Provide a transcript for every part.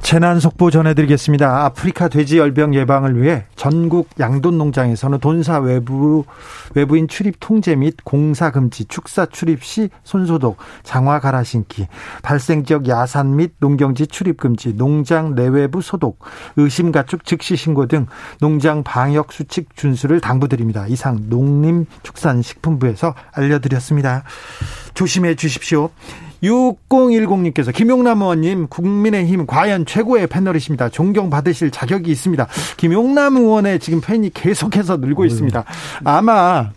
재난 속보 전해드리겠습니다. 아프리카 돼지 열병 예방을 위해 전국 양돈 농장에서는 돈사 외부 외부인 출입 통제 및 공사 금지, 축사 출입 시 손소독, 장화 갈아 신기, 발생 지역 야산 및 농경지 출입 금지, 농장 내외부 소독, 의심 가축 즉시 신고 등 농장 방역 수칙 준수를 당부드립니다. 이상 농림축산식품부에서 알려드렸습니다. 조심해 주십시오. 6010님께서 김용남 의원님 국민의힘 과연 최고의 패널이십니다. 존경받으실 자격이 있습니다. 김용남 의원의 지금 팬이 계속해서 늘고 있습니다. 아마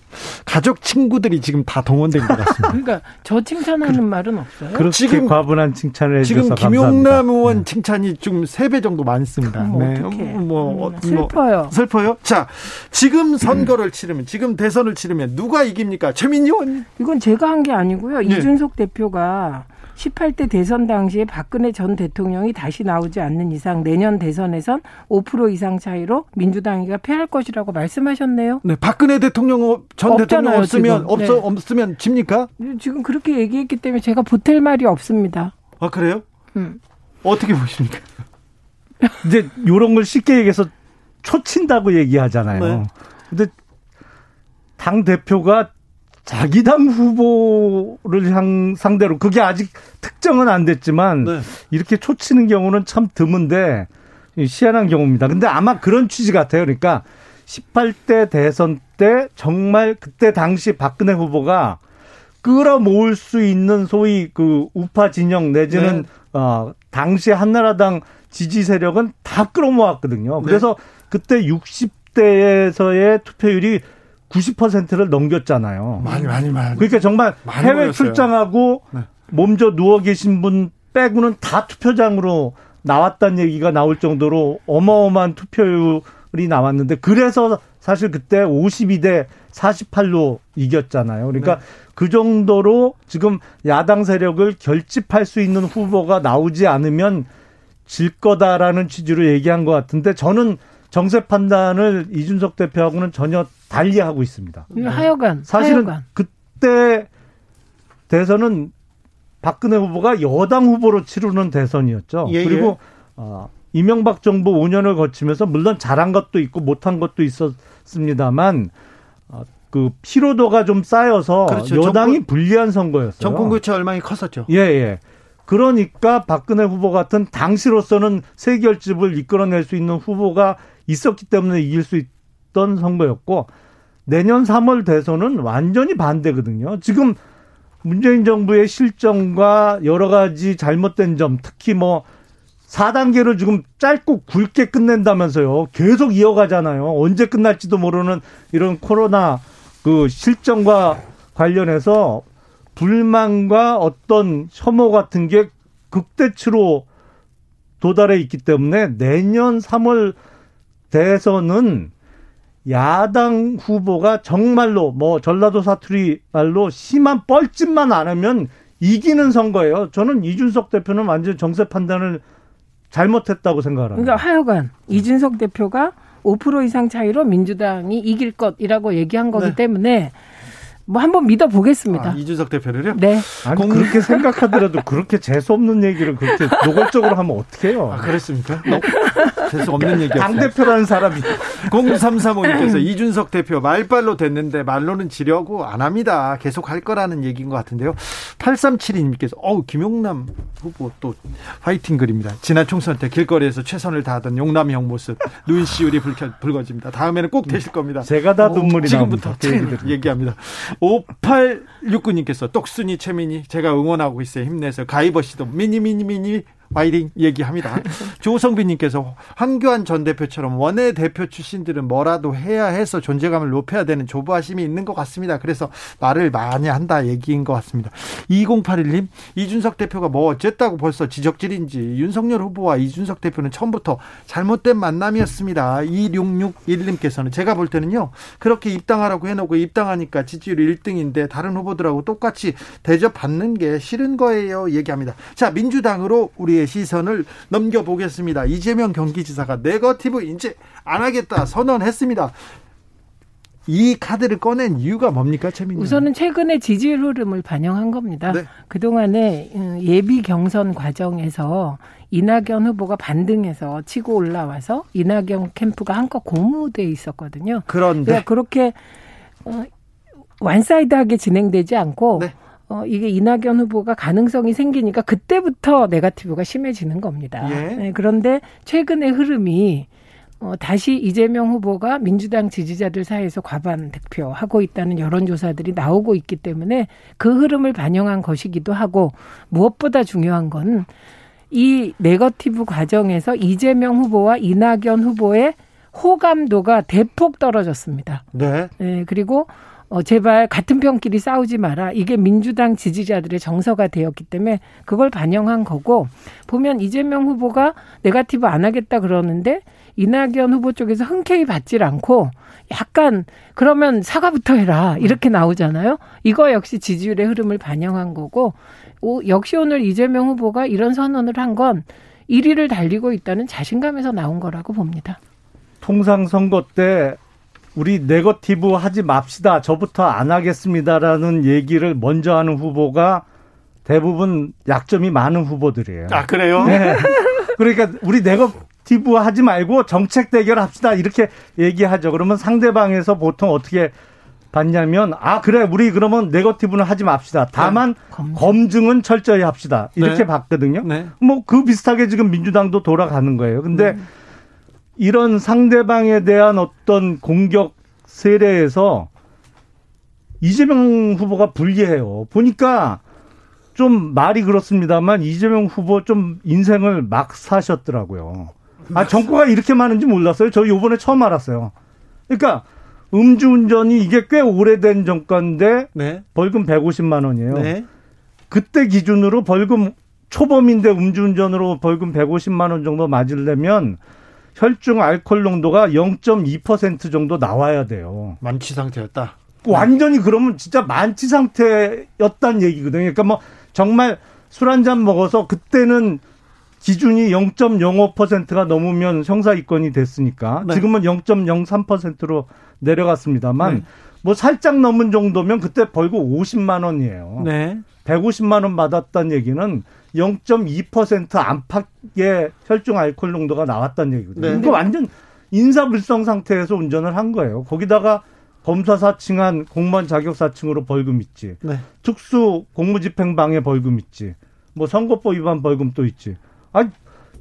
가족 친구들이 지금 다 동원된 것 같습니다. 그러니까 저 칭찬하는 그, 말은 없어요. 그렇게 지금 과분한 칭찬을 해주셔서 지금 김용남 감사합니다. 의원 네. 칭찬이 좀 세 배 정도 많습니다. 네. 뭐, 뭐, 음, 슬퍼요. 뭐, 슬퍼요. 자, 지금 선거를 치르면 지금 대선을 치르면 누가 이깁니까? 최민희 의원. 이건 제가 한 게 아니고요. 네. 이준석 대표가 18대 대선 당시에 박근혜 전 대통령이 다시 나오지 않는 이상 내년 대선에선 5% 이상 차이로 민주당이가 패할 것이라고 말씀하셨네요. 네, 박근혜 대통령 전 대통령 없으면 지금. 없어 네. 없으면 집니까? 지금 그렇게 얘기했기 때문에 제가 보탤 말이 없습니다. 아 그래요? 음. 어떻게 보십니까? 이제 요런 걸 쉽게 얘기해서 초친다고 얘기하잖아요. 네. 근데 당 대표가 자기 당 후보를 향 상대로 그게 아직 특정은 안 됐지만 네. 이렇게 초치는 경우는 참 드문데 희한한 경우입니다. 근데 아마 그런 취지 같아요. 그러니까 18대 대선 때 정말 그때 당시 박근혜 후보가 끌어모을 수 있는 소위 그 우파 진영 내지는 네. 어 당시 한나라당 지지 세력은 다 끌어모았거든요. 그래서 네. 그때 60대에서의 투표율이 90%를 넘겼잖아요. 많이 많이 많이. 그러니까 정말 많이 해외 모였어요. 출장하고 네. 몸져 누워 계신 분 빼고는 다 투표장으로 나왔다는 얘기가 나올 정도로 어마어마한 투표율이 나왔는데 그래서 사실 그때 52대 48로 이겼잖아요. 그러니까 네. 그 정도로 지금 야당 세력을 결집할 수 있는 후보가 나오지 않으면 질 거다라는 취지로 얘기한 것 같은데 저는 정세 판단을 이준석 대표하고는 전혀 달리 하고 있습니다. 하여간 사실은 하여간. 그때 대선은 박근혜 후보가 여당 후보로 치르는 대선이었죠. 예, 그리고 예. 어, 이명박 정부 5년을 거치면서 물론 잘한 것도 있고 못한 것도 있었습니다만 어, 그 피로도가 좀 쌓여서 그렇죠. 여당이 정권, 불리한 선거였어요. 정권 교체 얼마나 컸었죠. 예, 예. 그러니까 박근혜 후보 같은 당시로서는 세 결집을 이끌어낼 수 있는 후보가 있었기 때문에 이길 수 있던 선거였고 내년 3월 대선은 완전히 반대거든요. 지금 문재인 정부의 실정과 여러 가지 잘못된 점, 특히 뭐 4단계를 지금 짧고 굵게 끝낸다면서요. 계속 이어가잖아요. 언제 끝날지도 모르는 이런 코로나 그 실정과 관련해서 불만과 어떤 혐오 같은 게 극대치로 도달해 있기 때문에 내년 3월 대선은 야당 후보가 정말로 뭐 전라도 사투리 말로 심한 뻘짓만 안 하면 이기는 선거예요. 저는 이준석 대표는 완전 정세 판단을 잘못했다고 생각합니다. 그러니까 하여간 이준석 대표가 5% 이상 차이로 민주당이 이길 것이라고 얘기한 거기 네. 때문에 뭐 한번 믿어보겠습니다. 아, 이준석 대표를요? 네. 아니, 공... 그렇게 생각하더라도 그렇게 재수 없는 얘기를 그렇게 노골적으로 하면 어떡해요? 아, 그렇습니까? 재수 없는 얘기였어요. 당 대표라는 사람이. 0335님께서 이준석 대표 말발로 됐는데 말로는 지려고 안 합니다. 계속 할 거라는 얘기인 것 같은데요. 8372님께서 어우, 김용남 후보 또 화이팅 글입니다. 지난 총선 때 길거리에서 최선을 다하던 용남이 형 모습 눈시울이 붉어집니다. 다음에는 꼭 되실 겁니다. 제가 다 눈물이 지금부터 그 얘기합니다. 5869님께서 똑순이 최민희 제가 응원하고 있어요. 힘내서 가이버 씨도 미니 미니 미니 와이딩 얘기합니다. 조성빈님께서 황교안 전 대표처럼 원외 대표 출신들은 뭐라도 해야 해서 존재감을 높여야 되는 조바심이 있는 것 같습니다. 그래서 말을 많이 한다 얘기인 것 같습니다. 2081님 이준석 대표가 뭐 어쨌다고 벌써 지적질인지 윤석열 후보와 이준석 대표는 처음부터 잘못된 만남이었습니다. 2661님께서는 제가 볼 때는요 그렇게 입당하라고 해놓고 입당하니까 지지율 1등인데 다른 후보들하고 똑같이 대접 받는 게 싫은 거예요 얘기합니다. 자 민주당으로 우리 우리의 시선을 넘겨보겠습니다. 이재명 경기지사가 네거티브 이제 안 하겠다 선언했습니다. 이 카드를 꺼낸 이유가 뭡니까, 최민희? 우선은 최근에 지지율 흐름을 반영한 겁니다. 네. 그동안에 음, 예비 경선 과정에서 이낙연 후보가 반등해서 치고 올라와서 이낙연 캠프가 한껏 고무돼 있었거든요. 그런데 그러니까 그렇게 어, 완사이드하게 진행되지 않고 네. 어, 이게 이낙연 후보가 가능성이 생기니까 그때부터 네가티브가 심해지는 겁니다. 예. 네, 그런데 최근의 흐름이 어, 다시 이재명 후보가 민주당 지지자들 사이에서 과반 득표하고 있다는 여론조사들이 나오고 있기 때문에 그 흐름을 반영한 것이기도 하고 무엇보다 중요한 건 이 네거티브 과정에서 이재명 후보와 이낙연 후보의 호감도가 대폭 떨어졌습니다. 네. 네 그리고 어, 제발 같은 편끼리 싸우지 마라. 이게 민주당 지지자들의 정서가 되었기 때문에 그걸 반영한 거고 보면 이재명 후보가 네가티브 안 하겠다 그러는데 이낙연 후보 쪽에서 흔쾌히 받질 않고 약간 그러면 사과부터 해라 이렇게 나오잖아요. 이거 역시 지지율의 흐름을 반영한 거고 오, 역시 오늘 이재명 후보가 이런 선언을 한 건 1위를 달리고 있다는 자신감에서 나온 거라고 봅니다. 통상 선거 때 우리 네거티브 하지 맙시다. 저부터 안 하겠습니다라는 얘기를 먼저 하는 후보가 대부분 약점이 많은 후보들이에요. 아, 그래요? 네. 그러니까 우리 네거티브 하지 말고 정책 대결 합시다. 이렇게 얘기하죠. 그러면 상대방에서 보통 어떻게 봤냐면 아 그래 우리 그러면 네거티브는 하지 맙시다. 다만 네. 검증. 은 철저히 합시다. 이렇게 네. 봤거든요. 네. 뭐그 비슷하게 지금 민주당도 돌아가는 거예요. 근데 네. 이런 상대방에 대한 어떤 공격 세례에서 이재명 후보가 불리해요. 보니까 좀 말이 그렇습니다만 이재명 후보 좀 인생을 막 사셨더라고요. 아, 정과가 이렇게 많은지 몰랐어요. 저 요번에 처음 알았어요. 그러니까 음주운전이 이게 꽤 오래된 정과인데 네. 벌금 150만 원이에요. 네. 그때 기준으로 벌금 초범인데 음주운전으로 벌금 150만 원 정도 맞으려면 혈중 알코올 농도가 0.2% 정도 나와야 돼요. 만취 상태였다. 완전히 그러면 진짜 만취 상태였단 얘기거든요. 그러니까 뭐 정말 술 한 잔 먹어서 그때는 기준이 0.05%가 넘으면 형사 입건이 됐으니까 네. 지금은 0.03%로 내려갔습니다만 네. 뭐 살짝 넘은 정도면 그때 벌금 50만 원이에요. 네. 150만 원 받았다는 얘기는 0.2% 안팎의 혈중 알코올 농도가 나왔다는 얘기거든요. 네. 그러니까 완전 인사불성 상태에서 운전을 한 거예요. 거기다가 검사 사칭한 공무원 자격 사칭으로 벌금 있지. 네. 특수 공무집행방해 벌금 있지. 뭐 선거법 위반 벌금 또 있지. 아,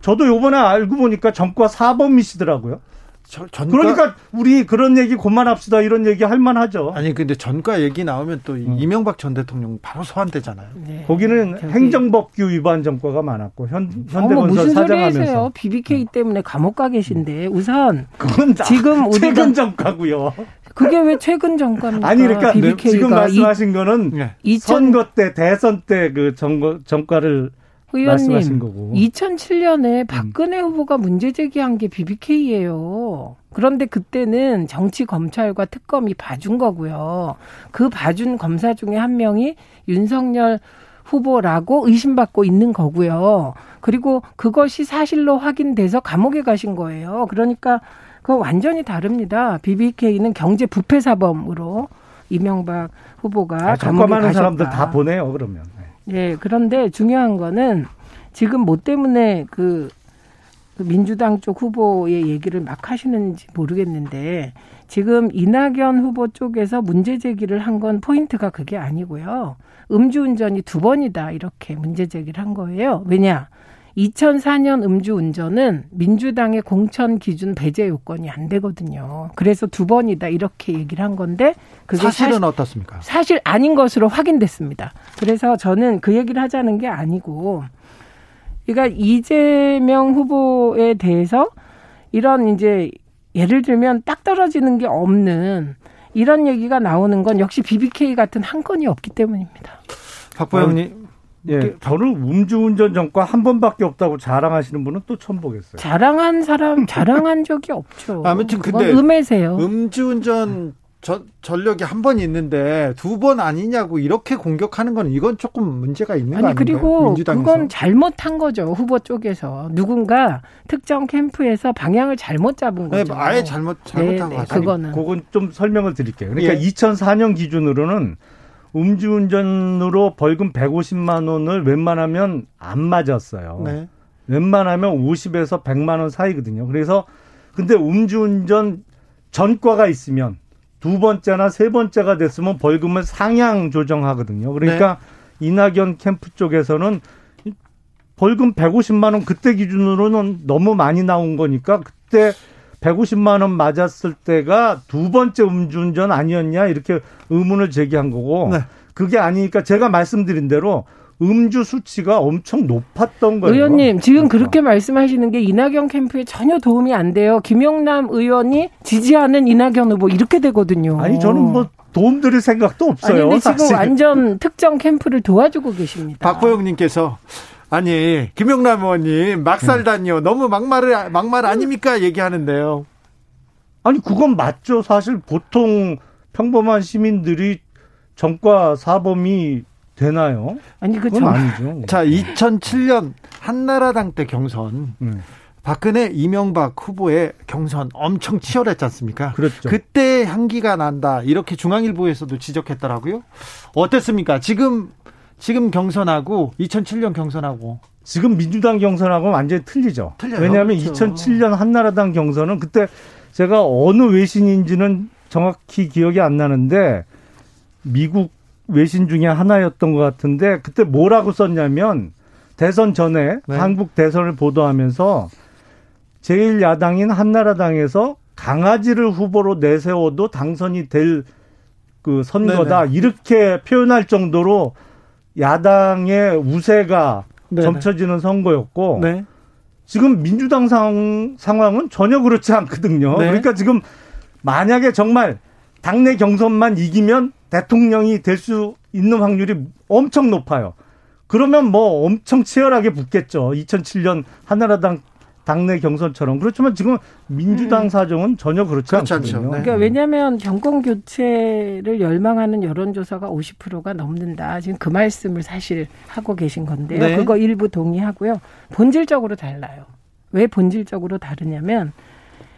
저도 요번에 알고 보니까 전과 4범이시더라고요. 전과... 그러니까 우리 그런 얘기 그만합시다 이런 얘기 할 만하죠. 아니 근데 전과 얘기 나오면 또 음. 이명박 전 대통령 바로 소환되잖아요. 네. 거기는 저기... 행정법규 위반 전과가 많았고 현 현대건설 사장하면서 BBK 음. 때문에 감옥 가 계신데 우선 그건 지금 우리가 최근 전과고요. 그게 왜 최근 전과입니까? 아니 그러니까 BBK가 지금 말씀하신 이, 거는 네. 선거 때 대선 때 그 전과 전과를 의원님, 2007년에 음. 박근혜 음. 후보가 문제 제기한 게 BBK예요. 그런데 그때는 정치 검찰과 특검이 봐준 거고요. 그 봐준 검사 중에 한 명이 윤석열 후보라고 의심받고 있는 거고요. 그리고 그것이 사실로 확인돼서 감옥에 가신 거예요. 그러니까 그거 완전히 다릅니다. BBK는 경제 부패 사범으로 이명박 후보가 아, 감옥에 가셨다. 사람들 다 보내요. 그러면. 예, 그런데 중요한 거는 지금 뭐 때문에 그, 그 민주당 쪽 후보의 얘기를 막 하시는지 모르겠는데 지금 이낙연 후보 쪽에서 문제 제기를 한 건 포인트가 그게 아니고요. 음주운전이 두 번이다 이렇게 문제 제기를 한 거예요. 왜냐? 2004년 음주운전은 민주당의 공천 기준 배제 요건이 안 되거든요. 그래서 두 번이다 이렇게 얘기를 한 건데 그게 사실은 사실, 어떻습니까? 사실 아닌 것으로 확인됐습니다. 그래서 저는 그 얘기를 하자는 게 아니고 그러니까 이재명 후보에 대해서 이런 이제 예를 들면 딱 떨어지는 게 없는 이런 얘기가 나오는 건 역시 BBK 같은 한 건이 없기 때문입니다. 박보영님. 예, 저를 음주운전 전과 한 번밖에 없다고 자랑하시는 분은 또 처음 보겠어요. 자랑한 사람 자랑한 적이 없죠. 아무튼 근데 음해세요. 음주운전 저, 전력이 한 번 있는데 두 번 아니냐고 이렇게 공격하는 건 이건 조금 문제가 있는 거 아닌가요? 그리고 민주당에서? 그건 잘못한 거죠 후보 쪽에서 누군가 특정 캠프에서 방향을 잘못 잡은 네, 거죠. 네, 아예 잘못 잘못한 네, 네, 그거는 그건 좀 설명을 드릴게요. 그러니까 예. 2004년 기준으로는 음주운전으로 벌금 150만 원을 웬만하면 안 맞았어요. 네. 웬만하면 50에서 100만 원 사이거든요. 그래서 근데 음주운전 전과가 있으면 두 번째나 세 번째가 됐으면 벌금을 상향 조정하거든요. 그러니까 네. 이낙연 캠프 쪽에서는 벌금 150만 원 그때 기준으로는 너무 많이 나온 거니까 그때 150만 원 맞았을 때가 두 번째 음주운전 아니었냐 이렇게 의문을 제기한 거고 네. 그게 아니니까 제가 말씀드린 대로 음주 수치가 엄청 높았던 거예요. 의원님 지금 그러니까. 그렇게 말씀하시는 게 이낙연 캠프에 전혀 도움이 안 돼요. 김용남 의원이 지지하는 이낙연 후보 이렇게 되거든요. 아니 저는 뭐 도움 드릴 생각도 없어요. 아니, 근데 지금 사실. 완전 특정 캠프를 도와주고 계십니다. 박보영님께서 아니 김용남 의원님 막살다니요. 네. 너무 막말 막말 아닙니까 얘기하는데요. 아니 그건 맞죠. 사실 보통 평범한 시민들이 정과 사범이 되나요? 아니 그건 참... 아니죠. 자, 2007년 한나라당 때 경선 음. 박근혜 이명박 후보의 경선 엄청 치열했지 않습니까? 그렇죠. 그때 향기가 난다. 이렇게 중앙일보에서도 지적했더라고요. 어땠습니까? 지금 지금 경선하고 2007년 경선하고 지금 민주당 경선하고 완전히 틀리죠. 틀려요. 왜냐하면 그렇죠. 2007년 한나라당 경선은 그때 제가 어느 외신인지는 정확히 기억이 안 나는데 미국 외신 중에 하나였던 것 같은데 그때 뭐라고 썼냐면 대선 전에 네. 한국 대선을 보도하면서 제일 야당인 한나라당에서 강아지를 후보로 내세워도 당선이 될 그 선거다 네네. 이렇게 표현할 정도로 야당의 우세가 네네. 점쳐지는 선거였고 네. 지금 민주당 상, 상황은 전혀 그렇지 않거든요. 네. 그러니까 지금 만약에 정말 당내 경선만 이기면 대통령이 될 수 있는 확률이 엄청 높아요. 그러면 뭐 엄청 치열하게 붙겠죠. 2007년 한나라당 당내 경선처럼 그렇지만 지금 민주당 음. 사정은 전혀 그렇지, 그렇지 않거든요. 네. 그러니까 왜냐하면 정권 교체를 열망하는 여론조사가 50%가 넘는다. 지금 그 말씀을 사실 하고 계신 건데요. 네. 그거 일부 동의하고요. 본질적으로 달라요. 왜 본질적으로 다르냐면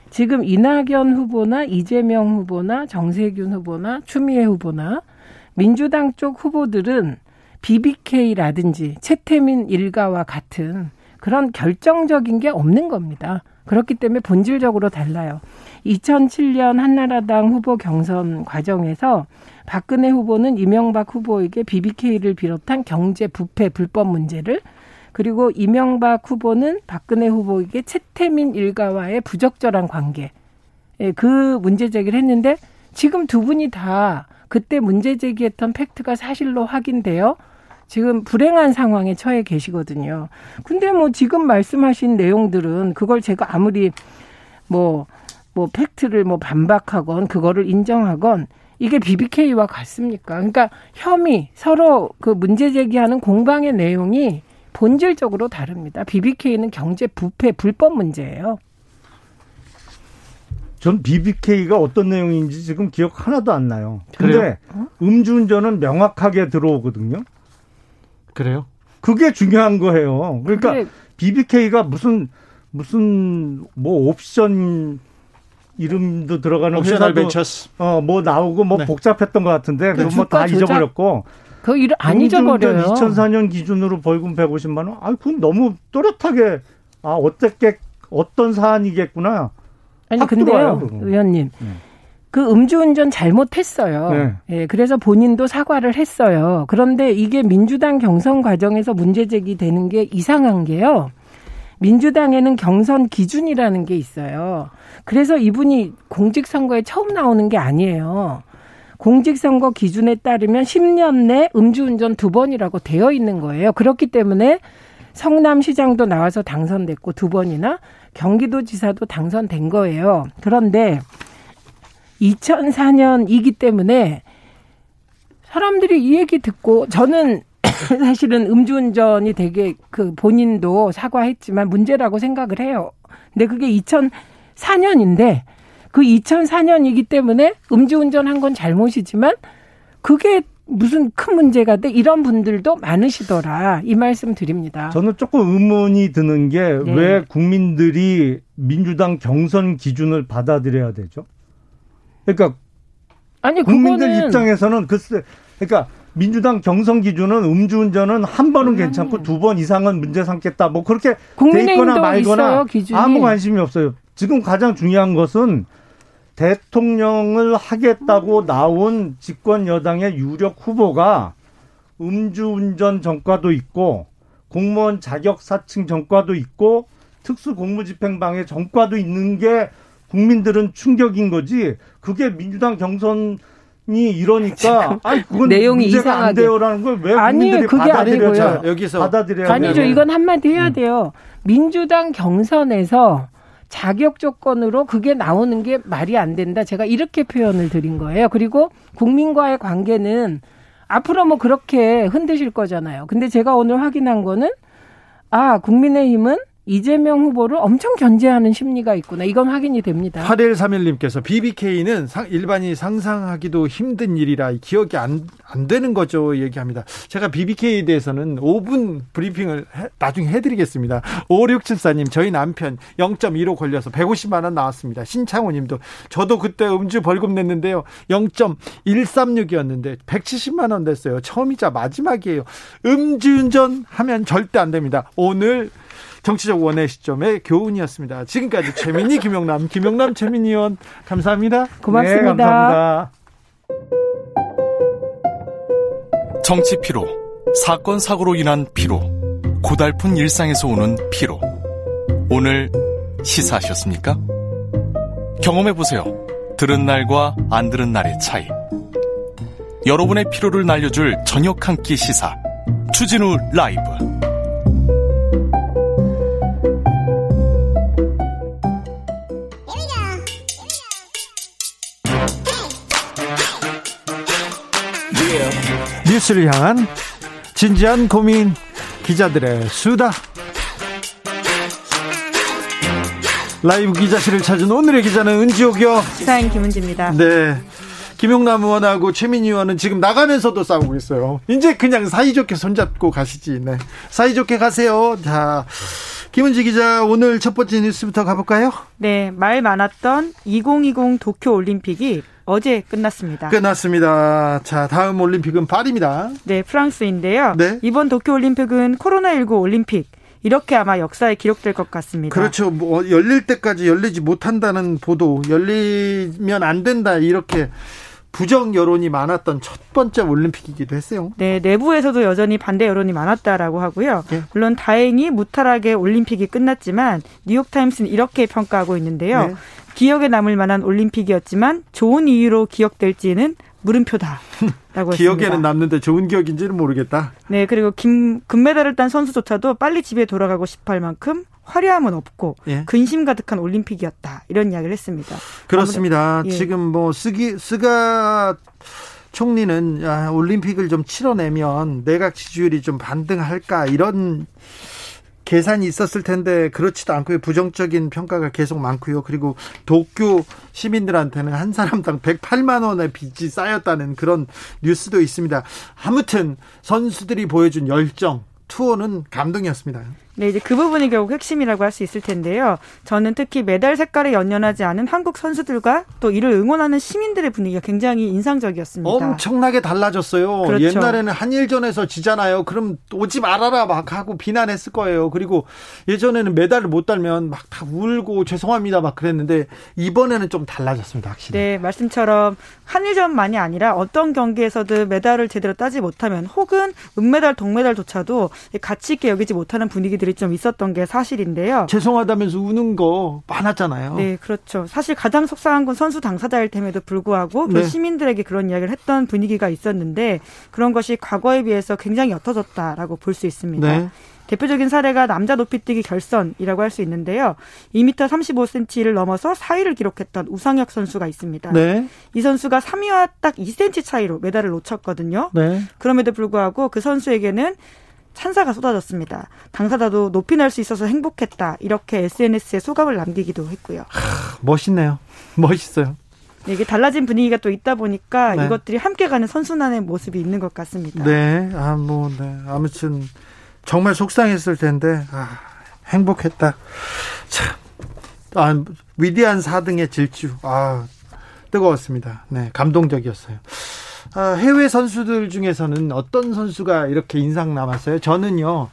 지금 이낙연 후보나 이재명 후보나 정세균 후보나 추미애 후보나 민주당 쪽 후보들은 BBK라든지 채태민 일가와 같은 그런 결정적인 게 없는 겁니다. 그렇기 때문에 본질적으로 달라요. 2007년 한나라당 후보 경선 과정에서 박근혜 후보는 이명박 후보에게 BBK를 비롯한 경제 부패 불법 문제를 그리고 이명박 후보는 박근혜 후보에게 채태민 일가와의 부적절한 관계, 예, 그 문제 제기를 했는데 지금 두 분이 다 그때 문제 제기했던 팩트가 사실로 확인되어 지금 불행한 상황에 처해 계시거든요. 근데 뭐 지금 말씀하신 내용들은 그걸 제가 아무리 뭐, 뭐 팩트를 뭐 반박하건 그거를 인정하건 이게 BBK와 같습니까? 그러니까 혐의 서로 그 문제 제기하는 공방의 내용이 본질적으로 다릅니다. BBK는 경제 부패 불법 문제예요. 전 BBK가 어떤 내용인지 지금 기억 하나도 안 나요. 근데 어? 음주운전은 명확하게 들어오거든요. 그래요? 그게 중요한 거예요. 그러니까 그래. BBK가 무슨 무슨 뭐 옵션 이름도 들어가는 옵셔널 벤처스 어뭐 나오고 뭐 네. 복잡했던 것 같은데 네. 그건 뭐다 잊어버렸고 그 일을 안 잊어버려요. 2004년 기준으로 벌금 150만 원. 아, 그건 너무 또렷하게 아 어떻게 어떤 사안이겠구나. 아니 근데요, 와요, 의원님. 네. 그 음주운전 잘못했어요. 네. 예, 그래서 본인도 사과를 했어요. 그런데 이게 민주당 경선 과정에서 문제 제기되는 게 이상한 게요. 민주당에는 경선 기준이라는 게 있어요. 그래서 이분이 공직선거에 처음 나오는 게 아니에요. 공직선거 기준에 따르면 10년 내 음주운전 두 번이라고 되어 있는 거예요. 그렇기 때문에 성남시장도 나와서 당선됐고 두 번이나 경기도지사도 당선된 거예요. 그런데 2004년이기 때문에 사람들이 이 얘기 듣고 저는 사실은 음주운전이 되게 그 본인도 사과했지만 문제라고 생각을 해요. 근데 그게 2004년인데 그 2004년이기 때문에 음주운전 한 건 잘못이지만 그게 무슨 큰 문제가 돼 이런 분들도 많으시더라 이 말씀 드립니다. 저는 조금 의문이 드는 게왜 네. 국민들이 민주당 경선 기준을 받아들여야 되죠? 그러니까 아니 국민들 그거는... 입장에서는 글쎄 그러니까 민주당 경선 기준은 음주운전은 한 번은 음. 괜찮고 두 번 이상은 문제 삼겠다. 뭐 그렇게 돼 있거나 말거나 있어요, 아무 관심이 없어요. 지금 가장 중요한 것은 대통령을 하겠다고 나온 집권 여당의 유력 후보가 음주운전 전과도 있고 공무원 자격 사칭 전과도 있고 특수 공무집행방해 전과도 있는 게 국민들은 충격인 거지. 그게 민주당 경선이 이러니까 아니 그건 내용이 이상하게. 안 돼요라는 걸 왜 국민들이 그게 받아들여야 여기서 받아들여야 아니죠. 이건 한마디 해야 음. 돼요. 민주당 경선에서 자격 조건으로 그게 나오는 게 말이 안 된다. 제가 이렇게 표현을 드린 거예요. 그리고 국민과의 관계는 앞으로 뭐 그렇게 흔드실 거잖아요. 근데 제가 오늘 확인한 거는 아, 국민의힘은 이재명 후보를 엄청 견제하는 심리가 있구나. 이건 확인이 됩니다. 8131님께서 BBK는 일반이 상상하기도 힘든 일이라 기억이 안, 안 되는 거죠. 얘기합니다. 제가 BBK에 대해서는 5분 브리핑을 해, 나중에 해드리겠습니다. 5674님, 저희 남편 0.15 걸려서 150만 원 나왔습니다. 신창호 님도 저도 그때 음주 벌금 냈는데요. 0.136이었는데 170만 원 냈어요. 처음이자 마지막이에요. 음주운전 하면 절대 안 됩니다. 오늘 정치적 원의 시점의 교훈이었습니다. 지금까지 최민희, 김영남, 김영남, 최민희 의원 감사합니다. 고맙습니다. 네, 감사합니다. 정치 피로, 사건 사고로 인한 피로, 고달픈 일상에서 오는 피로. 오늘 시사하셨습니까? 경험해 보세요. 들은 날과 안 들은 날의 차이. 여러분의 피로를 날려줄 저녁 한 끼 시사. 추진우 라이브. 뉴스를 향한 진지한 고민 기자들의 수다. 라이브 기자실을 찾은 오늘의 기자는 은지옥이요. 시사인 김은지입니다. 네. 김용남 의원하고 최민희 의원은 지금 나가면서도 싸우고 있어요. 이제 그냥 사이좋게 손잡고 가시지. 네. 사이좋게 가세요. 자 김은지 기자 오늘 첫 번째 뉴스부터 가볼까요? 네, 말 많았던 2020 도쿄 올림픽이 어제 끝났습니다. 끝났습니다. 자, 다음 올림픽은 파리입니다. 네, 프랑스인데요. 네. 이번 도쿄 올림픽은 코로나19 올림픽 이렇게 아마 역사에 기록될 것 같습니다. 그렇죠. 뭐 열릴 때까지 열리지 못한다는 보도, 열리면 안 된다 이렇게 부정 여론이 많았던 첫 번째 올림픽이기도 했어요. 네, 내부에서도 여전히 반대 여론이 많았다라고 하고요. 네. 물론 다행히 무탈하게 올림픽이 끝났지만 뉴욕 타임스는 이렇게 평가하고 있는데요. 네. 기억에 남을 만한 올림픽이었지만 좋은 이유로 기억될지는 물음표다. 라고 기억에는 했습니다. 남는데 좋은 기억인지는 모르겠다. 네, 그리고 김, 금메달을 딴 선수조차도 빨리 집에 돌아가고 싶어 할 만큼 화려함은 없고 예. 근심 가득한 올림픽이었다. 이런 이야기를 했습니다. 그렇습니다. 예. 지금 뭐 쓰기 스가 총리는 야, 올림픽을 좀 치러내면 내각 지지율이 좀 반등할까 이런 계산이 있었을 텐데 그렇지도 않고요. 부정적인 평가가 계속 많고요. 그리고 도쿄 시민들한테는 한 사람당 108만 원의 빚이 쌓였다는 그런 뉴스도 있습니다. 아무튼 선수들이 보여준 열정 투어는 감동이었습니다. 네, 이제 그 부분이 결국 핵심이라고 할 수 있을 텐데요. 저는 특히 메달 색깔에 연연하지 않은 한국 선수들과 또 이를 응원하는 시민들의 분위기가 굉장히 인상적이었습니다. 엄청나게 달라졌어요. 그렇죠. 옛날에는 한일전에서 지잖아요. 그럼 오지 말아라 막 하고 비난했을 거예요. 그리고 예전에는 메달을 못 달면 막 다 울고 죄송합니다 막 그랬는데 이번에는 좀 달라졌습니다. 확실히. 네, 말씀처럼 한일전만이 아니라 어떤 경기에서도 메달을 제대로 따지 못하면 혹은 은메달, 동메달조차도 가치 있게 여기지 못하는 분위기들이 일들이 좀 있었던 게 사실인데요. 죄송하다면서 우는 거 많았잖아요. 네, 그렇죠. 사실 가장 속상한 건 선수 당사자일 템에도 불구하고 그 네. 시민들에게 그런 이야기를 했던 분위기가 있었는데 그런 것이 과거에 비해서 굉장히 옅어졌다라고 볼 수 있습니다. 네. 대표적인 사례가 남자 높이뛰기 결선이라고 할 수 있는데요. 2m 35cm를 넘어서 4위를 기록했던 우상혁 선수가 있습니다. 네. 이 선수가 3위와 딱 2cm 차이로 메달을 놓쳤거든요. 네. 그럼에도 불구하고 그 선수에게는 찬사가 쏟아졌습니다. 당사자도 높이 날 수 있어서 행복했다. 이렇게 SNS에 소감을 남기기도 했고요. 하, 멋있네요. 멋있어요. 네, 이게 달라진 분위기가 또 있다 보니까 네. 이것들이 함께 가는 선순환의 모습이 있는 것 같습니다. 네, 아, 뭐, 네. 아무튼 정말 속상했을 텐데, 아, 행복했다. 참, 아, 위대한 4등의 질주. 아, 뜨거웠습니다. 네, 감동적이었어요. 아, 해외 선수들 중에서는 어떤 선수가 이렇게 인상 남았어요? 저는요.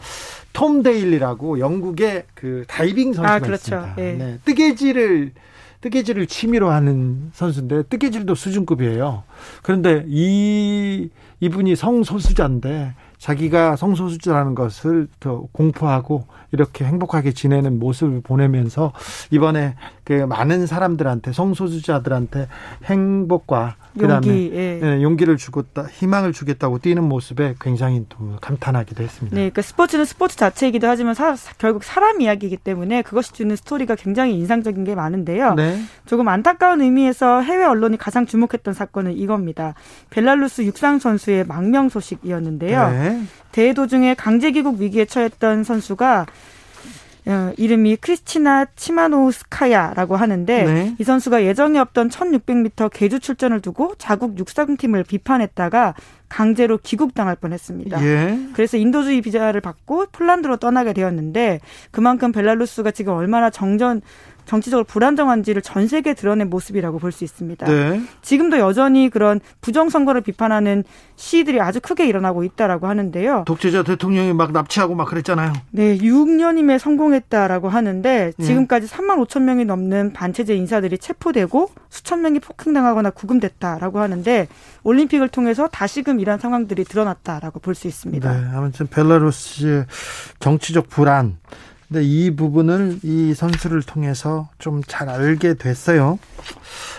톰 데일리라고 영국의 그 다이빙 선수가 아, 그렇죠. 있습니다. 예. 네. 뜨개질을 뜨개질을 취미로 하는 선수인데 뜨개질도 수준급이에요. 그런데 이 이분이 성소수자인데 자기가 성소수자라는 것을 더 공포하고 이렇게 행복하게 지내는 모습을 보내면서 이번에 그 많은 사람들한테 성소수자들한테 행복과 그다음에 용기, 예. 예. 용기를 주겠다 희망을 주겠다고 뛰는 모습에 굉장히 또 감탄하기도 했습니다. 네, 그 스포츠는 스포츠 자체이기도 하지만 사, 결국 사람 이야기이기 때문에 그것이 주는 스토리가 굉장히 인상적인 게 많은데요. 네. 조금 안타까운 의미에서 해외 언론이 가장 주목했던 사건은 이겁니다. 벨라루스 육상 선수의 망명 소식이었는데요. 네. 대회 도중에 강제 귀국 위기에 처했던 선수가 어, 이름이 크리스티나 치마노스카야라고 하는데 네. 이 선수가 예정이 없던 1600m 계주 출전을 두고 자국 육상팀을 비판했다가 강제로 귀국당할 뻔했습니다. 예. 그래서 인도주의 비자를 받고 폴란드로 떠나게 되었는데 그만큼 벨라루스가 지금 얼마나 정전 정치적으로 불안정한지를 전 세계에 드러낸 모습이라고 볼 수 있습니다. 네. 지금도 여전히 그런 부정 선거를 비판하는 시위들이 아주 크게 일어나고 있다라고 하는데요. 독재자 대통령이 막 납치하고 막 그랬잖아요. 네, 6년임에 성공했다라고 하는데 네. 지금까지 네. 3만 5천 명이 넘는 반체제 인사들이 체포되고 수천 명이 폭행당하거나 구금됐다라고 하는데 올림픽을 통해서 다시금 이런 상황들이 드러났다라고 볼 수 있습니다. 네, 아무튼 벨라루스의 정치적 불안 근데 이 부분을 이 선수를 통해서 좀 잘 알게 됐어요.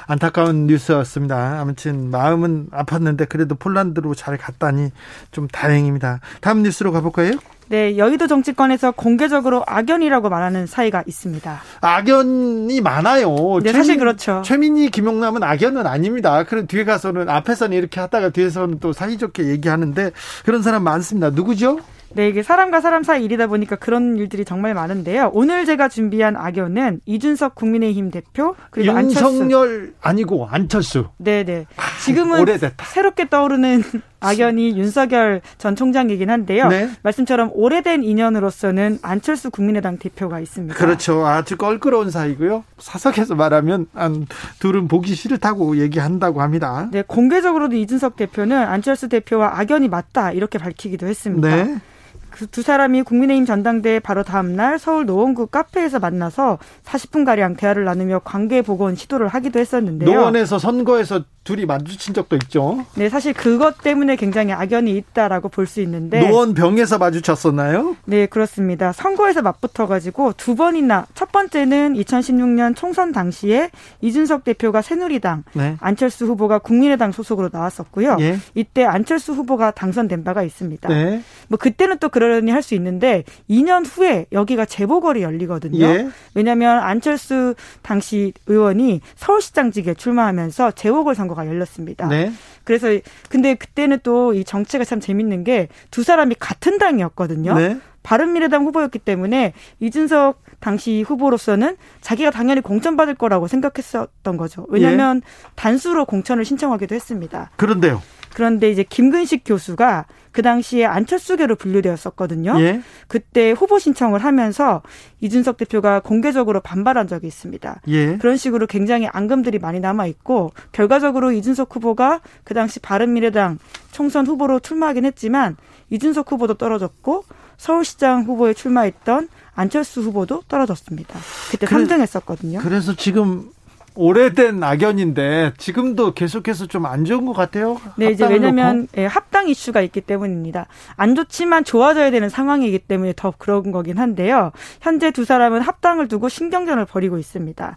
안타까운 뉴스였습니다. 아무튼 마음은 아팠는데 그래도 폴란드로 잘 갔다니 좀 다행입니다. 다음 뉴스로 가볼까요? 네, 여의도 정치권에서 공개적으로 악연이라고 말하는 사이가 있습니다. 악연이 많아요. 네, 최민, 사실 그렇죠. 최민희, 김용남은 악연은 아닙니다. 그런 뒤에 가서는 앞에서는 이렇게 하다가 뒤에서는 또 사이좋게 얘기하는데 그런 사람 많습니다. 누구죠? 네, 이게 사람과 사람 사이 일이다 보니까 그런 일들이 정말 많은데요. 오늘 제가 준비한 악연은 이준석 국민의힘 대표 그리고 윤석열 안철수. 아니고 안철수. 네, 네. 지금은 오래됐다. 새롭게 떠오르는 악연이 윤석열 전 총장이긴 한데요. 네. 말씀처럼 오래된 인연으로서는 안철수 국민의당 대표가 있습니다. 그렇죠. 아주 껄끄러운 사이고요. 사석에서 말하면 한 둘은 보기 싫다고 얘기한다고 합니다. 네, 공개적으로도 이준석 대표는 안철수 대표와 악연이 맞다 이렇게 밝히기도 했습니다. 네. 그 두 사람이 국민의힘 전당대회 바로 다음 날 서울 노원구 카페에서 만나서 40분 가량 대화를 나누며 관계 복원 시도를 하기도 했었는데요. 노원에서 선거에서 둘이 마주친 적도 있죠. 네, 사실 그것 때문에 굉장히 악연이 있다라고 볼 수 있는데 노원 병에서 마주쳤었나요? 네, 그렇습니다. 선거에서 맞붙어 가지고 두 번이나 첫 번째는 2016년 총선 당시에 이준석 대표가 새누리당, 네. 안철수 후보가 국민의당 소속으로 나왔었고요. 예. 이때 안철수 후보가 당선된 바가 있습니다. 네. 뭐 그때는 또 그러려니 할 수 있는데 2년 후에 여기가 재보궐이 열리거든요. 예. 왜냐하면 안철수 당시 의원이 서울시장직에 출마하면서 재보궐 선거 선거가 열렸습니다. 네. 그래서 근데 그때는 또 이 정치가 참 재밌는 게 두 사람이 같은 당이었거든요. 네. 바른미래당 후보였기 때문에 이준석 당시 후보로서는 자기가 당연히 공천받을 거라고 생각했었던 거죠. 왜냐하면 예. 단수로 공천을 신청하기도 했습니다. 그런데요. 그런데 이제 김근식 교수가 그 당시에 안철수계로 분류되었었거든요. 예. 그때 후보 신청을 하면서 이준석 대표가 공개적으로 반발한 적이 있습니다. 예. 그런 식으로 굉장히 앙금들이 많이 남아 있고 결과적으로 이준석 후보가 그 당시 바른미래당 총선 후보로 출마하긴 했지만 이준석 후보도 떨어졌고 서울시장 후보에 출마했던 안철수 후보도 떨어졌습니다. 그때 그래, 3등 했었거든요. 그래서 지금 오래된 악연인데 지금도 계속해서 좀 안 좋은 것 같아요. 네, 이제 왜냐하면 예, 합당 이슈가 있기 때문입니다. 안 좋지만 좋아져야 되는 상황이기 때문에 더 그런 거긴 한데요. 현재 두 사람은 합당을 두고 신경전을 벌이고 있습니다.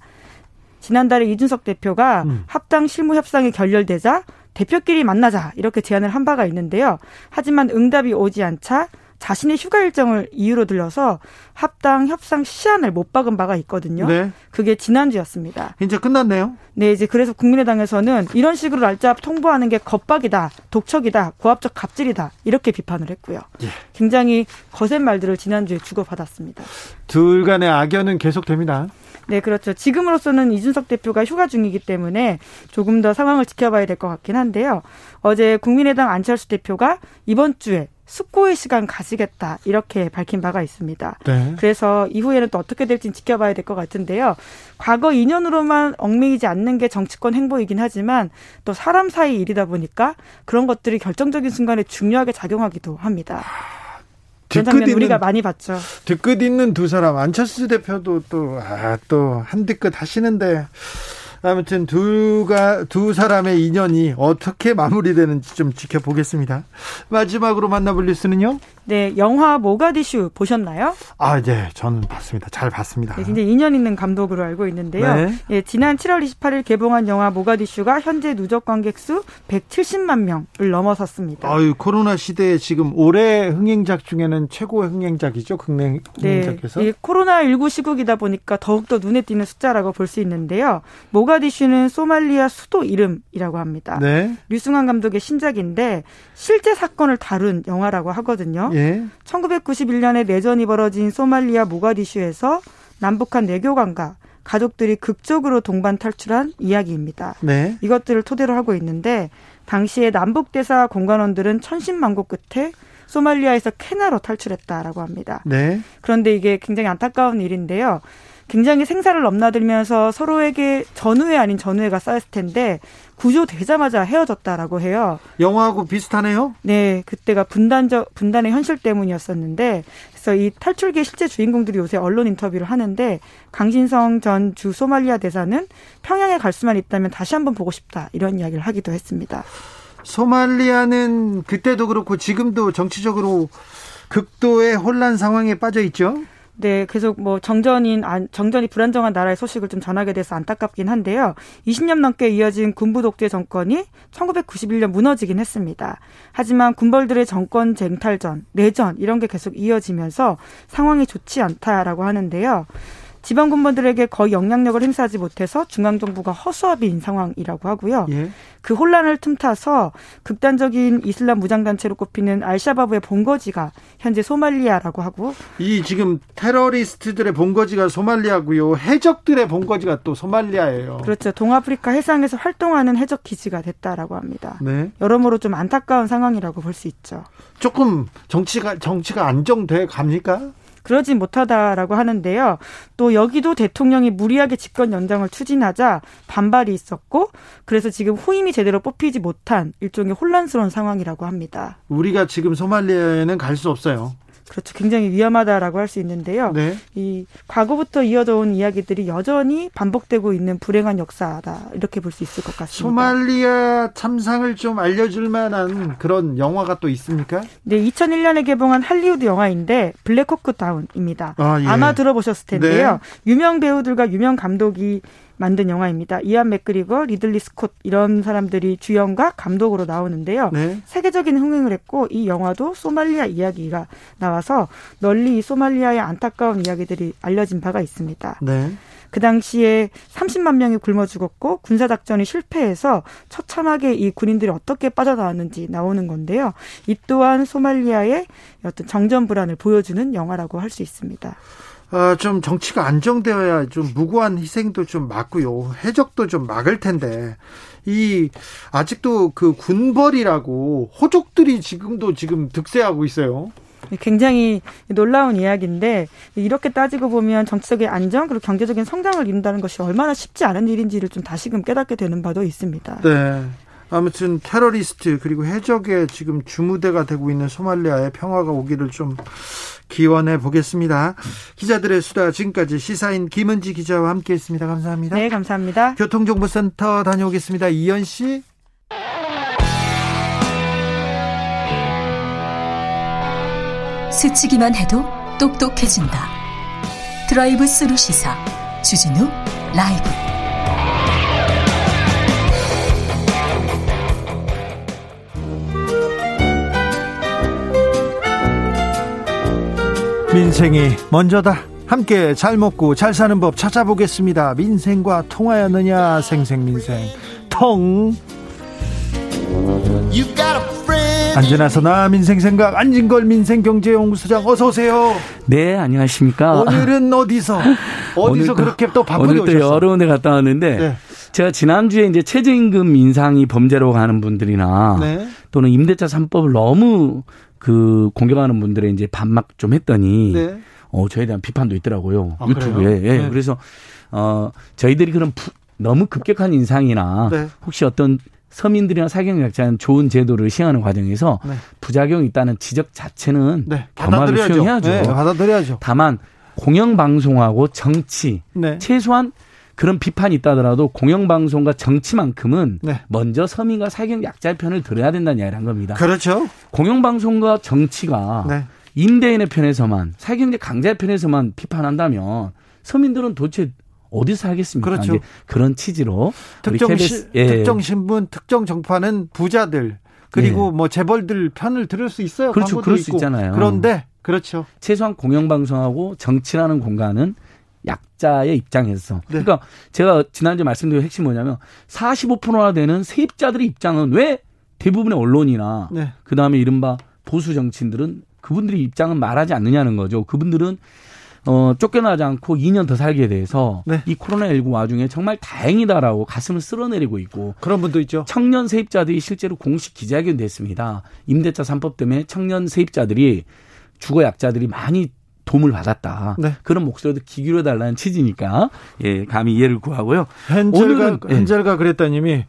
지난달에 이준석 대표가 음. 합당 실무 협상이 결렬되자 대표끼리 만나자 이렇게 제안을 한 바가 있는데요. 하지만 응답이 오지 않자 자신의 휴가 일정을 이유로 들려서 합당 협상 시한을 못 박은 바가 있거든요. 네. 그게 지난주였습니다. 이제 끝났네요. 네, 이제 그래서 국민의당에서는 이런 식으로 날짜 통보하는 게 겁박이다, 독촉이다, 고압적 갑질이다 이렇게 비판을 했고요. 예. 굉장히 거센 말들을 지난주에 주고받았습니다. 둘 간의 악연은 계속됩니다. 네, 그렇죠. 지금으로서는 이준석 대표가 휴가 중이기 때문에 조금 더 상황을 지켜봐야 될 것 같긴 한데요. 어제 국민의당 안철수 대표가 이번 주에 숙고의 시간 가지겠다 이렇게 밝힌 바가 있습니다. 네. 그래서 이후에는 또 어떻게 될지 지켜봐야 될 것 같은데요. 과거 2년으로만 얽매이지 않는 게 정치권 행보이긴 하지만 또 사람 사이 일이다 보니까 그런 것들이 결정적인 순간에 중요하게 작용하기도 합니다. 그런 장면 우리가 많이 봤죠. 뒤끝 있는 두 사람 안철수 대표도 또아또 한 뒤끝 하시는데 아무튼 두가 두 사람의 인연이 어떻게 마무리되는지 좀 지켜보겠습니다. 마지막으로 만나볼 뉴스는요. 네, 영화 모가디슈 보셨나요? 아, 네, 저는 봤습니다. 잘 봤습니다. 네, 굉장히 인연 있는 감독으로 알고 있는데요. 네. 예, 지난 7월 28일 개봉한 영화 모가디슈가 현재 누적 관객 수 170만 명을 넘어섰습니다. 아유, 코로나 시대에 지금 올해 흥행작 중에는 최고의 흥행작이죠, 국내 흥행작에서. 네, 코로나 19 시국이다 보니까 더욱더 눈에 띄는 숫자라고 볼 수 있는데요. 모 가디슈는 소말리아 수도 이름이라고 합니다. 네. 류승환 감독의 신작인데 실제 사건을 다룬 영화라고 하거든요. 예. 1991년에 내전이 벌어진 소말리아 모가디슈에서 남북한 내교관과 가족들이 극적으로 동반 탈출한 이야기입니다. 네. 이것들을 토대로 하고 있는데 당시에 남북 대사 공관원들은 천신만고 끝에 소말리아에서 케나로 탈출했다라고 합니다. 네. 그런데 이게 굉장히 안타까운 일인데요. 굉장히 생사를 넘나들면서 서로에게 전우회 아닌 전우회가 쌓였을 텐데 구조되자마자 헤어졌다라고 해요. 영화하고 비슷하네요. 네, 그때가 분단적 분단의 현실 때문이었었는데 그래서 이 탈출기의 실제 주인공들이 요새 언론 인터뷰를 하는데 강신성 전 주 소말리아 대사는 평양에 갈 수만 있다면 다시 한번 보고 싶다 이런 이야기를 하기도 했습니다. 소말리아는 그때도 그렇고 지금도 정치적으로 극도의 혼란 상황에 빠져 있죠. 네, 계속 뭐 정전인 정전이 불안정한 나라의 소식을 좀 전하게 돼서 안타깝긴 한데요. 20년 넘게 이어진 군부 독재 정권이 1991년 무너지긴 했습니다. 하지만 군벌들의 정권 쟁탈전, 내전 이런 게 계속 이어지면서 상황이 좋지 않다라고 하는데요. 지방 군번들에게 거의 영향력을 행사하지 못해서 중앙 정부가 허수아비인 상황이라고 하고요. 예. 그 혼란을 틈타서 극단적인 이슬람 무장 단체로 꼽히는 알샤바브의 본거지가 현재 소말리아라고 하고 이 지금 테러리스트들의 본거지가 소말리아고요. 해적들의 본거지가 또 소말리아예요. 그렇죠. 동아프리카 해상에서 활동하는 해적 기지가 됐다라고 합니다. 네. 여러모로 좀 안타까운 상황이라고 볼 수 있죠. 조금 정치가 정치가 안정돼 갑니까? 그러진 못하다라고 하는데요. 또 여기도 대통령이 무리하게 집권 연장을 추진하자 반발이 있었고 그래서 지금 후임이 제대로 뽑히지 못한 일종의 혼란스러운 상황이라고 합니다. 우리가 지금 소말리아에는 갈 수 없어요. 그렇죠. 굉장히 위험하다라고 할 수 있는데요. 네. 이 과거부터 이어져 온 이야기들이 여전히 반복되고 있는 불행한 역사다. 이렇게 볼 수 있을 것 같습니다. 소말리아 참상을 좀 알려줄 만한 그런 영화가 또 있습니까? 네, 2001년에 개봉한 할리우드 영화인데 블랙호크 다운입니다. 아, 예. 마 들어보셨을 텐데요. 네. 유명 배우들과 유명 감독이 만든 영화입니다. 이안 맥그리거, 리들리 스콧 이런 사람들이 주연과 감독으로 나오는데요. 네. 세계적인 흥행을 했고 이 영화도 소말리아 이야기가 나와서 널리 소말리아의 안타까운 이야기들이 알려진 바가 있습니다. 네. 그 당시에 30만 명이 굶어 죽었고 군사 작전이 실패해서 처참하게 이 군인들이 어떻게 빠져나왔는지 나오는 건데요. 이 또한 소말리아의 어떤 정전 불안을 보여주는 영화라고 할 수 있습니다. 어, 좀 정치가 안정되어야 좀 무고한 희생도 좀 막고요. 해적도 좀 막을 텐데. 이, 아직도 그 군벌이라고 호족들이 지금도 지금 득세하고 있어요. 굉장히 놀라운 이야기인데 이렇게 따지고 보면 정치적인 안정 그리고 경제적인 성장을 이룬다는 것이 얼마나 쉽지 않은 일인지를 좀 다시금 깨닫게 되는 바도 있습니다. 네. 아무튼 테러리스트 그리고 해적의 지금 주무대가 되고 있는 소말리아의 평화가 오기를 좀 기원해 보겠습니다. 기자들의 수다 지금까지 시사인 김은지 기자와 함께했습니다. 감사합니다. 네, 감사합니다. 교통정보센터 다녀오겠습니다. 이현 씨. 스치기만 해도 똑똑해진다. 드라이브 스루 시사 주진우 라이브. 민생이 먼저다. 함께 잘 먹고 잘 사는 법 찾아보겠습니다. 민생과 통하였느냐 생생민생 통 안전하서나 민생생각 안진걸 민생경제연구소장 어서 오세요. 네 안녕하십니까. 오늘은 어디서 어디서 그렇게 또 바쁘게 오늘 또? 여러 군데 갔다 왔는데 네. 제가 지난주에 이제 최저임금 인상이 범죄로 가는 분들이나 네. 또는 임대차 3법을 너무 그 공격하는 분들의 이제 반막 좀 했더니 네. 어 저에 대한 비판도 있더라고요 아, 유튜브에? 예. 네. 그래서 어 저희들이 그런 부, 너무 급격한 인상이나 네. 혹시 어떤 서민들이나 사경약자는 좋은 제도를 시행하는 과정에서 네. 부작용이 있다는 지적 자체는 네. 겸허하게 받아들여야죠. 수용해야죠. 네, 받아들여야죠. 다만 공영방송하고 정치 네. 최소한 그런 비판이 있다더라도 공영방송과 정치만큼은 네. 먼저 서민과 사경 약자의 편을 들어야 된다는 이야기를 한 겁니다. 그렇죠. 공영방송과 정치가 네. 임대인의 편에서만 사경제 강자의 편에서만 비판한다면 서민들은 도대체 어디서 살겠습니까? 그렇죠. 그런 취지로 특정 KBS 시, 예. 특정 신분, 특정 정파는 부자들 그리고 뭐 재벌들 편을 들을 수 있어요. 그렇죠. 그럴 수 있고. 있잖아요. 그런데 그렇죠. 최소한 공영방송하고 정치라는 공간은 약자의 입장에서. 네. 그러니까 제가 지난주에 말씀드린 핵심 뭐냐면 45%나 되는 세입자들의 입장은 왜 대부분의 언론이나 네. 그 다음에 이른바 보수 정치인들은 그분들의 입장은 말하지 않느냐는 거죠. 그분들은 어, 쫓겨나지 않고 2년 더 살게 돼서 네. 이 코로나19 와중에 정말 다행이다라고 가슴을 쓸어내리고 있고 그런 분도 있죠. 청년 세입자들이 실제로 공식 기자회견 됐습니다. 임대차 3법 때문에 청년 세입자들이 주거 약자들이 많이 도움을 받았다. 네. 그런 목소리도 기울여 달라는 취지니까 예, 감히 이해를 구하고요. 헨젤가 오늘은- 예. 헨젤가 그랬다님이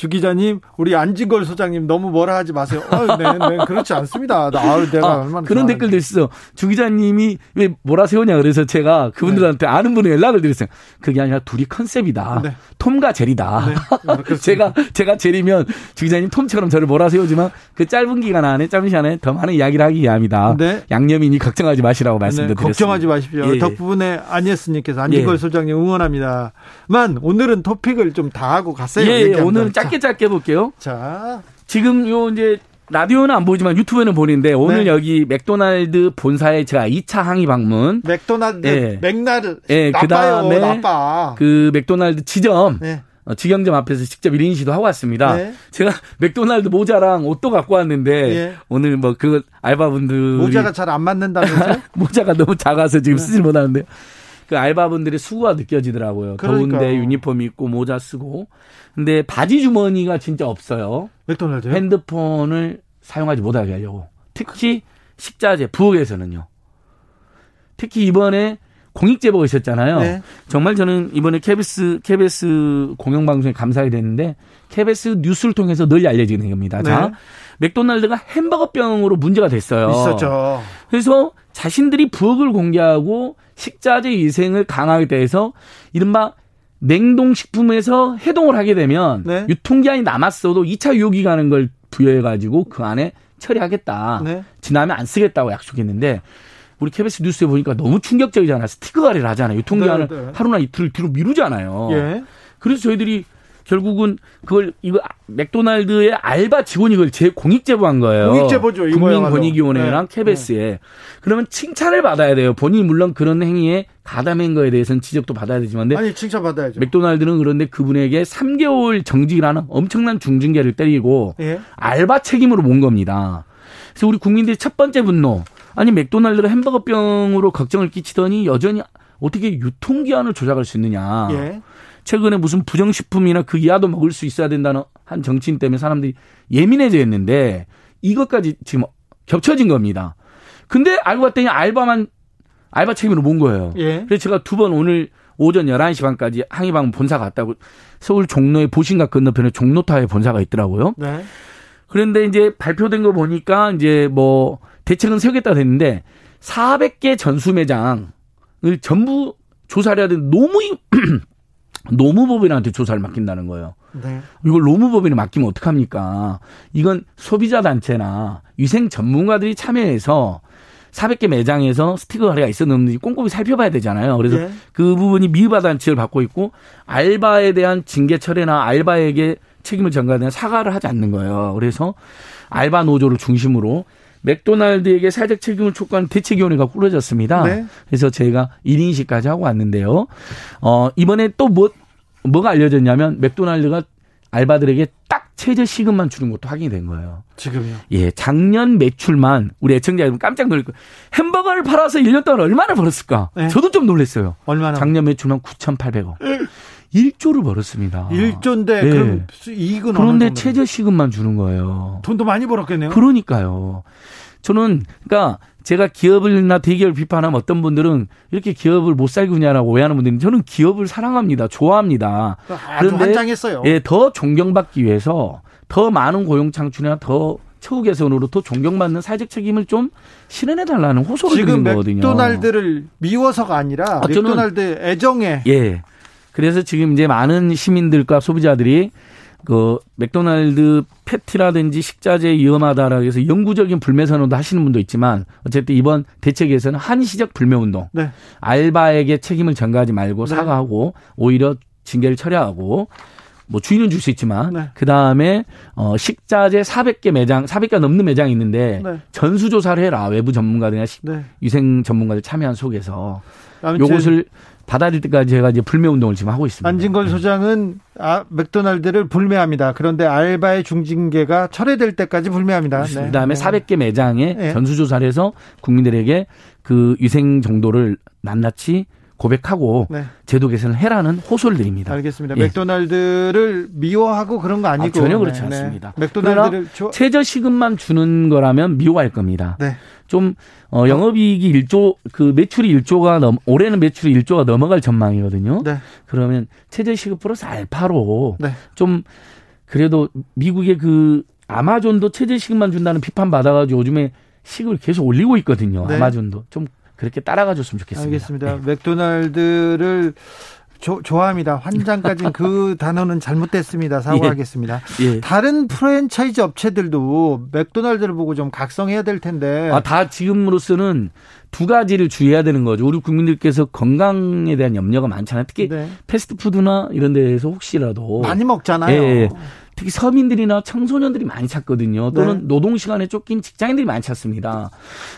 주 기자님, 우리 안진걸 소장님 너무 뭐라 하지 마세요. 아, 네, 네, 그렇지 않습니다. 나, 아, 내가 아, 얼마나 그런. 댓글도 있어. 주 기자님이 왜 뭐라 세우냐 그래서 제가 그분들한테 아는 분에 연락을 드렸어요. 그게 아니라 둘이 컨셉이다. 네. 톰과 제리다. 네, 그렇습니다. 제가 제가 제리면 주 기자님 톰처럼 저를 몰아 세우지만 그 짧은 기간 안에 짧은 시간에 더 많은 이야기를 하기 위함이다. 네. 양념이니 걱정하지 마시라고 네, 말씀드렸습니다. 걱정하지 마십시오. 예, 예. 덕분에 안예스님께서 안진걸 예. 소장님 응원합니다 만 오늘은 토픽을 좀 다 하고 갔어요. 예, 예, 얘기합니다. 오늘은 짧게 짧게 해볼게요. 자, 지금 요 이제 라디오는 안 보이지만 유튜브에는 보는데 오늘 네. 여기 맥도날드 본사에 제가 2차 항의 방문 자 맥도날드, 예. 맥날 예, 나빠요, 그다음에 나빠. 그 맥도날드 지점 네. 어, 직영점 앞에서 직접 1인 시도 하고 왔습니다. 네. 제가 맥도날드 모자랑 옷도 갖고 왔는데 예. 오늘 뭐 그 알바분들이 모자가 잘 안 맞는다면서요? 모자가 너무 작아서 지금 쓰질 못하는데 그 알바분들의 수고가 느껴지더라고요. 그러니까요. 더운데 유니폼 입고 모자 쓰고 근데 바지 주머니가 진짜 없어요. 맥도날드요? 핸드폰을 사용하지 못하게 하려고. 특히 식자재 부엌에서는요. 특히 이번에 공익 제보가 있었잖아요. 네. 정말 저는 이번에 KBS KBS 공영방송에 감사하게 됐는데 KBS 뉴스를 통해서 널리 알려지는 겁니다. 자, 네. 맥도날드가 햄버거병으로 문제가 됐어요. 있었죠. 그래서 자신들이 부엌을 공개하고 식자재 위생을 강하게 돼서 이른바 냉동식품에서 해동을 하게 되면 네. 유통기한이 남았어도 2차 유효기간인 걸 부여해가지고 그 안에 처리하겠다. 네. 지나면 안 쓰겠다고 약속했는데 우리 KBS 뉴스에 보니까 너무 충격적이잖아요. 스티커 관리를 하잖아요. 유통기한을 네, 네. 하루나 이틀 뒤로 미루잖아요. 예. 그래서 저희들이 결국은 그걸 이거 맥도날드의 알바 직원이 이걸 제 공익 제보한 거예요. 공익 제보죠. 국민권익위원회랑 네. KBS에. 그러면 칭찬을 받아야 돼요. 본인이 물론 그런 행위에 가담한 거에 대해서는 지적도 받아야 되지만 근데 아니 칭찬 받아야죠. 맥도날드는 그런데 그분에게 3개월 정직이라는 엄청난 중징계를 때리고 예. 알바 책임으로 몬 겁니다. 그래서 우리 국민들의 첫 번째 분노. 아니 맥도날드가 햄버거병으로 걱정을 끼치더니 여전히 어떻게 유통기한을 조작할 수 있느냐. 예. 최근에 무슨 부정식품이나 그 이하도 먹을 수 있어야 된다는 한 정치인 때문에 사람들이 예민해져 있는데 이것까지 지금 겹쳐진 겁니다. 근데 알고 봤더니 알바만 알바 책임으로 몬 거예요. 예. 그래서 제가 두 번 오늘 오전 11시 반까지 항의방 본사 갔다고 서울 종로의 보신각 건너편에 종로타에 본사가 있더라고요. 네. 그런데 이제 발표된 거 보니까 이제 뭐 대책은 세우겠다 됐는데 400개 전수 매장을 전부 조사를 해야 되는데 노무 노무법인한테 조사를 맡긴다는 거예요. 네. 이걸 노무법인에 맡기면 어떡합니까? 이건 소비자 단체나 위생 전문가들이 참여해서 400개 매장에서 스티커 관리가 있었는지 꼼꼼히 살펴봐야 되잖아요. 그래서 예. 그 부분이 미흡하다는 단치를 받고 있고 알바에 대한 징계 처리나 알바에게 책임을 전가하는 사과를 하지 않는 거예요. 그래서 알바 노조를 중심으로 맥도날드에게 사회적 책임을 촉구하는 대책위원회가 꾸려졌습니다. 네. 그래서 저희가 1인식까지 하고 왔는데요. 어, 이번에 또 뭐, 뭐가 알려졌냐면 맥도날드가 알바들에게 딱 최저 시급만 주는 것도 확인이 된 거예요. 지금요. 예, 작년 매출만 우리 애청자 여러분 깜짝 놀랄 거예요. 햄버거를 팔아서 1년 동안 얼마나 벌었을까? 네. 저도 좀 놀랐어요. 얼마나? 작년 매출만 9,800억. 1조를 벌었습니다. 1조인데 예. 그럼 이익은 그런데 어느 정도? 최저 시급만 주는 거예요. 돈도 많이 벌었겠네요. 그러니까요. 저는 그러니까 제가 기업을나 대기업을 비판하면 어떤 분들은 이렇게 기업을 못 살구냐라고 오해하는 분들은 저는 기업을 사랑합니다. 좋아합니다. 아주 환장했어요. 예, 더 존경받기 위해서 더 많은 고용 창출이나 더 처우 개선으로 더 존경받는 사회적 책임을 좀 실현해 달라는 호소를 지금 드리는 거거든요. 맥도날드를 미워서가 아니라 아, 맥도날드 애정에 예. 그래서 지금 이제 많은 시민들과 소비자들이 그 맥도날드 패티라든지 식자재 위험하다라고 해서 영구적인 불매 선언도 하시는 분도 있지만 어쨌든 이번 대책에서는 한시적 불매 운동 네. 알바에게 책임을 전가하지 말고 네. 사과하고 오히려 징계를 철회하고 뭐 주인은 줄 수 있지만 네. 그 다음에 어 식자재 400개 매장 400개 넘는 매장이 있는데 네. 전수 조사를 해라 외부 전문가들이나 식- 네. 위생 전문가들 참여한 속에서 요것을 받아들일 때까지 제가 이제 불매 운동을 지금 하고 있습니다. 안진걸 소장은 아, 맥도날드를 불매합니다. 그런데 알바의 중징계가 철회될 때까지 불매합니다. 네. 그다음에 네. 400개 매장에 네. 전수조사를 해서 국민들에게 그 위생 정도를 낱낱이 고백하고 네. 제도 개선을 해라는 호소를 드립니다. 알겠습니다. 예. 맥도날드를 미워하고 그런 거 아니고 아, 전혀 그렇지 않습니다. 맥도날드를 조... 최저 시급만 주는 거라면 미워할 겁니다. 네. 좀 어, 영업이익이 1조 그 매출이 1조가 넘 올해는 매출이 1조가 넘어갈 전망이거든요. 네. 그러면 최저 시급 플러스 알파로 네. 좀 그래도 미국의 그 아마존도 최저 시급만 준다는 비판 받아가지고 요즘에 시급을 계속 올리고 있거든요. 네. 아마존도 좀 그렇게 따라가 줬으면 좋겠습니다. 알겠습니다. 네. 맥도날드를 조- 좋아합니다. 환장까지는 그 단어는 잘못됐습니다. 사과하겠습니다. 예. 다른 프랜차이즈 업체들도 맥도날드를 보고 좀 각성해야 될 텐데. 아, 다 지금으로서는 두 가지를 주의해야 되는 거죠. 우리 국민들께서 건강에 대한 염려가 많잖아요. 특히 네. 패스트푸드나 이런 데에서 혹시라도 많이 먹잖아요. 예, 예. 특히 서민들이나 청소년들이 많이 찾거든요. 또는 네. 노동 시간에 쫓긴 직장인들이 많이 찾습니다.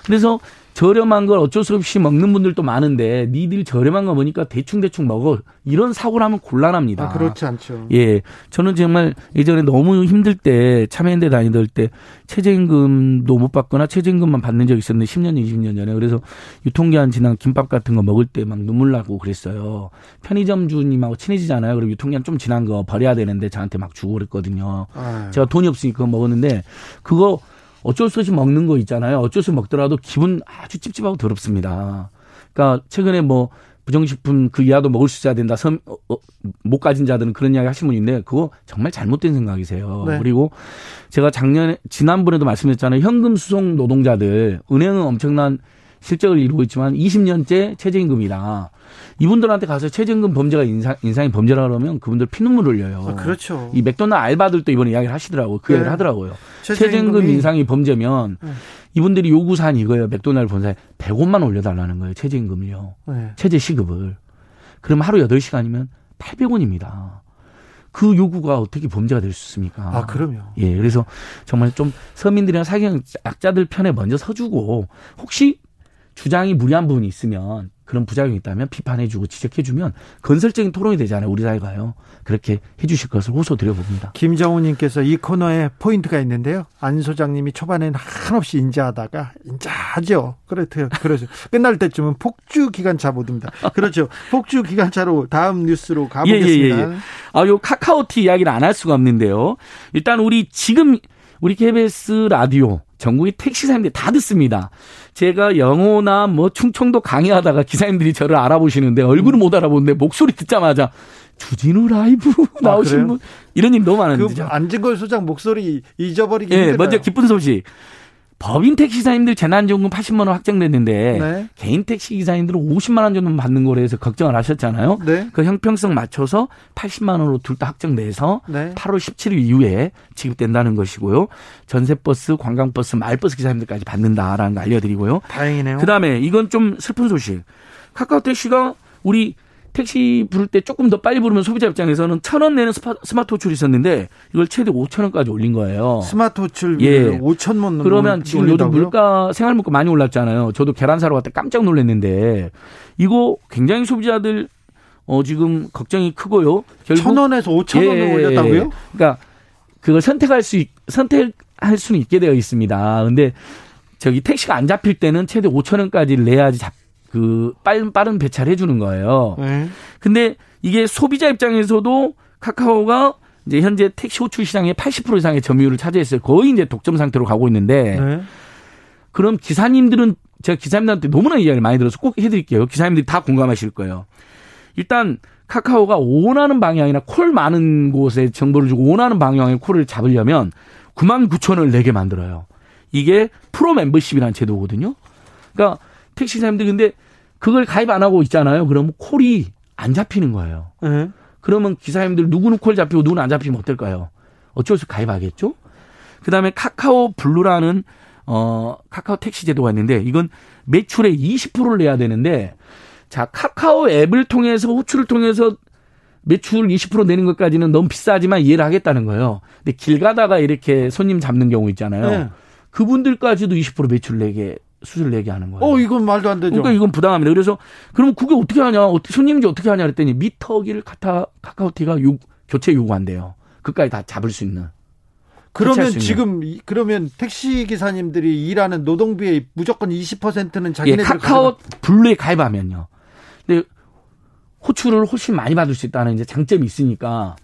그래서 저렴한 걸 어쩔 수 없이 먹는 분들도 많은데 니들 저렴한 거 보니까 대충 대충 먹어 이런 사고를 하면 곤란합니다. 아, 그렇지 않죠. 예, 저는 정말 예전에 너무 힘들 때 참여연대 다니던 때 최저임금도 못 받거나 최저임금만 받는 적이 있었는데 10년, 20년 전에 그래서 유통기한 지난 김밥 같은 거 먹을 때 막 눈물 나고 그랬어요. 편의점 주님하고 친해지잖아요. 그럼 유통기한 좀 지난 거 버려야 되는데 저한테 막 주고 그랬거든요. 아유. 제가 돈이 없으니까 그거 먹었는데 그거 어쩔 수 없이 먹는 거 있잖아요. 어쩔 수 없이 먹더라도 기분 아주 찝찝하고 더럽습니다. 그러니까 최근에 뭐 부정식품 그 이하도 먹을 수 있어야 된다. 섬, 어, 어, 못 가진 자들은 그런 이야기 하신 분인데 그거 정말 잘못된 생각이세요. 네. 그리고 제가 작년에 지난번에도 말씀드렸잖아요. 현금 수송 노동자들 은행은 엄청난 실적을 이루고 있지만 20년째 최저임금이다. 이분들한테 가서 최저임금 범죄가 인상, 인상이 범죄라 그러면 그분들 피눈물 흘려요. 아, 그렇죠. 이 맥도날드 알바들도 이번에 이야기를 하시더라고요. 그 네. 얘기를 하더라고요. 최저임금 인상이 범죄면 네. 이분들이 요구사항이 이거예요. 맥도날드 본사에 100원만 올려달라는 거예요. 최저임금을요. 네. 최저 시급을. 그럼 하루 8시간이면 800원입니다. 그 요구가 어떻게 범죄가 될 수 있습니까? 아, 그럼요. 예, 그래서 정말 좀 서민들이나 사경약자들 편에 먼저 서주고 혹시 주장이 무리한 부분이 있으면 그런 부작용이 있다면 비판해주고 지적해주면 건설적인 토론이 되잖아요. 우리 사회가요. 그렇게 해주실 것을 호소드려봅니다. 김정우님께서 이 코너에 포인트가 있는데요. 안 소장님이 초반에는 한없이 인자하다가 인자하죠. 그렇죠. 그렇죠. 끝날 때쯤은 폭주 기관차 모드입니다. 그렇죠. 폭주 기관차로 다음 뉴스로 가보겠습니다. 예, 예, 예. 아, 요 카카오티 이야기를 안 할 수가 없는데요. 일단 우리 지금 우리 KBS 라디오 전국의 택시 사님들 다 듣습니다. 제가 영어나 뭐 충청도 강의하다가 기사님들이 저를 알아보시는데 얼굴은 못 알아보는데 목소리 듣자마자 주진우 라이브 나오신 그래요? 분 이런 일 너무 많은데. 그 안진걸 소장 목소리 잊어버리기 예, 힘들어요. 먼저 기쁜 소식. 법인 택시사님들 재난지원금 80만 원 확정됐는데 네. 개인 택시 기사님들은 50만 원 정도 받는 거로 해서 걱정을 하셨잖아요. 네. 그 형평성 맞춰서 80만 원으로 둘 다 확정돼서 네. 8월 17일 이후에 지급된다는 것이고요. 전세버스, 관광버스, 마을버스 기사님들까지 받는다라는 거 알려드리고요. 다행이네요. 그다음에 이건 좀 슬픈 소식. 카카오 택시가 우리 택시 부를 때 조금 더 빨리 부르면 소비자 입장에서는 천 원 내는 스파, 스마트 호출이 있었는데 이걸 최대 오천 원까지 올린 거예요. 스마트 호출 예. 5천 원 그러면 지금 요즘 물가 생활 물가 많이 올랐잖아요. 저도 계란 사러 갔다 깜짝 놀랐는데 이거 굉장히 소비자들 어 지금 걱정이 크고요. 결국 천 원에서 오천 원을 예. 올렸다고요? 그러니까 그걸 선택할 수 있, 선택할 수는 있게 되어 있습니다. 근데 저기 택시가 안 잡힐 때는 최대 오천 원까지 내야지 잡, 그 빠른 빠른 배차를 해주는 거예요. 네. 근데 이게 소비자 입장에서도 카카오가 이제 현재 택시 호출 시장의 80% 이상의 점유율을 차지했어요. 거의 이제 독점 상태로 가고 있는데 네. 그럼 기사님들은 제가 기사님들한테 너무나 이야기를 많이 들어서 꼭 해드릴게요. 기사님들이 다 공감하실 거예요. 일단 카카오가 원하는 방향이나 콜 많은 곳에 정보를 주고 원하는 방향의 콜을 잡으려면 9만 9천을 내게 만들어요. 이게 프로 멤버십이라는 제도거든요. 그러니까 택시사님들 근데 그걸 가입 안 하고 있잖아요. 그러면 콜이 안 잡히는 거예요. 네. 그러면 기사님들 누구는 콜 잡히고 누구는 안 잡히면 어떨까요? 어쩔 수 가입하겠죠? 그 다음에 카카오 블루라는 어, 카카오 택시 제도가 있는데 이건 매출의 20%를 내야 되는데 자, 카카오 앱을 통해서 호출을 통해서 매출 20% 내는 것까지는 너무 비싸지만 이해를 하겠다는 거예요. 근데 길 가다가 이렇게 손님 잡는 경우 있잖아요. 네. 그분들까지도 20% 매출 내게 수수료 내게 하는 거예요. 어, 이건 말도 안 되죠. 그러니까 이건 부당합니다. 그래서 그러면 그게 어떻게 하냐? 어떻게 손님인지 어떻게 하냐 그랬더니 미터기를 카타 카카오티가 요, 교체 요구한대요. 그까지 다 잡을 수 있는. 그러면 지금 그러면 택시 기사님들이 일하는 노동비의 무조건 20%는 자기네들 예, 카카오 블루에 가입하면요. 근데 호출을 훨씬 많이 받을 수 있다는 이제 장점이 있으니까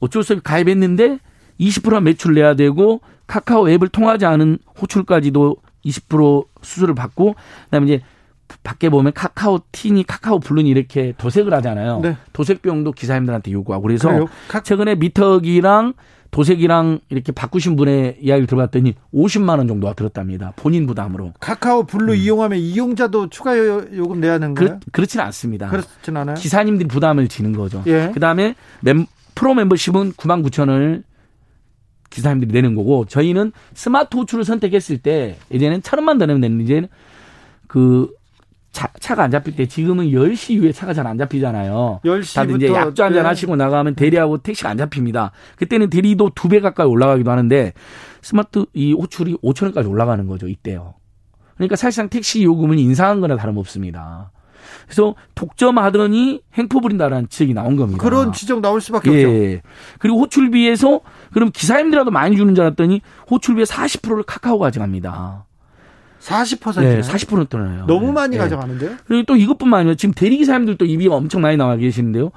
어쩔 수 없이 가입했는데 20% 매출 내야 되고 카카오 앱을 통하지 않은 호출까지도 20% 수수료를 받고 그다음에 이제 밖에 보면 카카오 티니 카카오 블루니 이렇게 도색을 하잖아요. 네. 도색 비용도 기사님들한테 요구하고 그래서 그래요? 최근에 미터기랑 도색이랑 이렇게 바꾸신 분의 이야기를 들어봤더니 50만 원 정도가 들었답니다. 본인 부담으로. 카카오 블루 음. 이용하면 이용자도 추가 요금 내야 하는 거예요? 그렇, 그렇지는 않습니다. 그렇진 않아요. 기사님들이 부담을 지는 거죠. 예. 그다음에 멤, 프로 멤버십은 9만 9천 원을 기사님들이 내는 거고 저희는 스마트 호출을 선택했을 때 이제는 천 원만 더 내면 되는 이제는 그 차, 차가 안 잡힐 때 지금은 10시 이후에 차가 잘 안 잡히잖아요. 10시부터 다들 이제 약주 한잔 네. 하시고 나가면 대리하고 택시가 안 잡힙니다. 그때는 대리도 두 배 가까이 올라가기도 하는데 스마트 이 호출이 5천 원까지 올라가는 거죠. 이때요. 그러니까 사실상 택시 요금은 인상한 거나 다름없습니다. 그래서 독점하더니 행포 부린다라는 지적이 나온 겁니다. 그런 지적 나올 수밖에 예. 없죠. 그리고 호출비에서 그럼 기사님들이라도 많이 주는 줄 알았더니 호출비의 40%를 카카오가 가져갑니다. 40%? 네, 40% 떠나요. 너무 많이 네. 가져가는데요? 그리고 또 이것뿐만 아니라 지금 대리기사님들도 입이 엄청 많이 나와 계시는데요.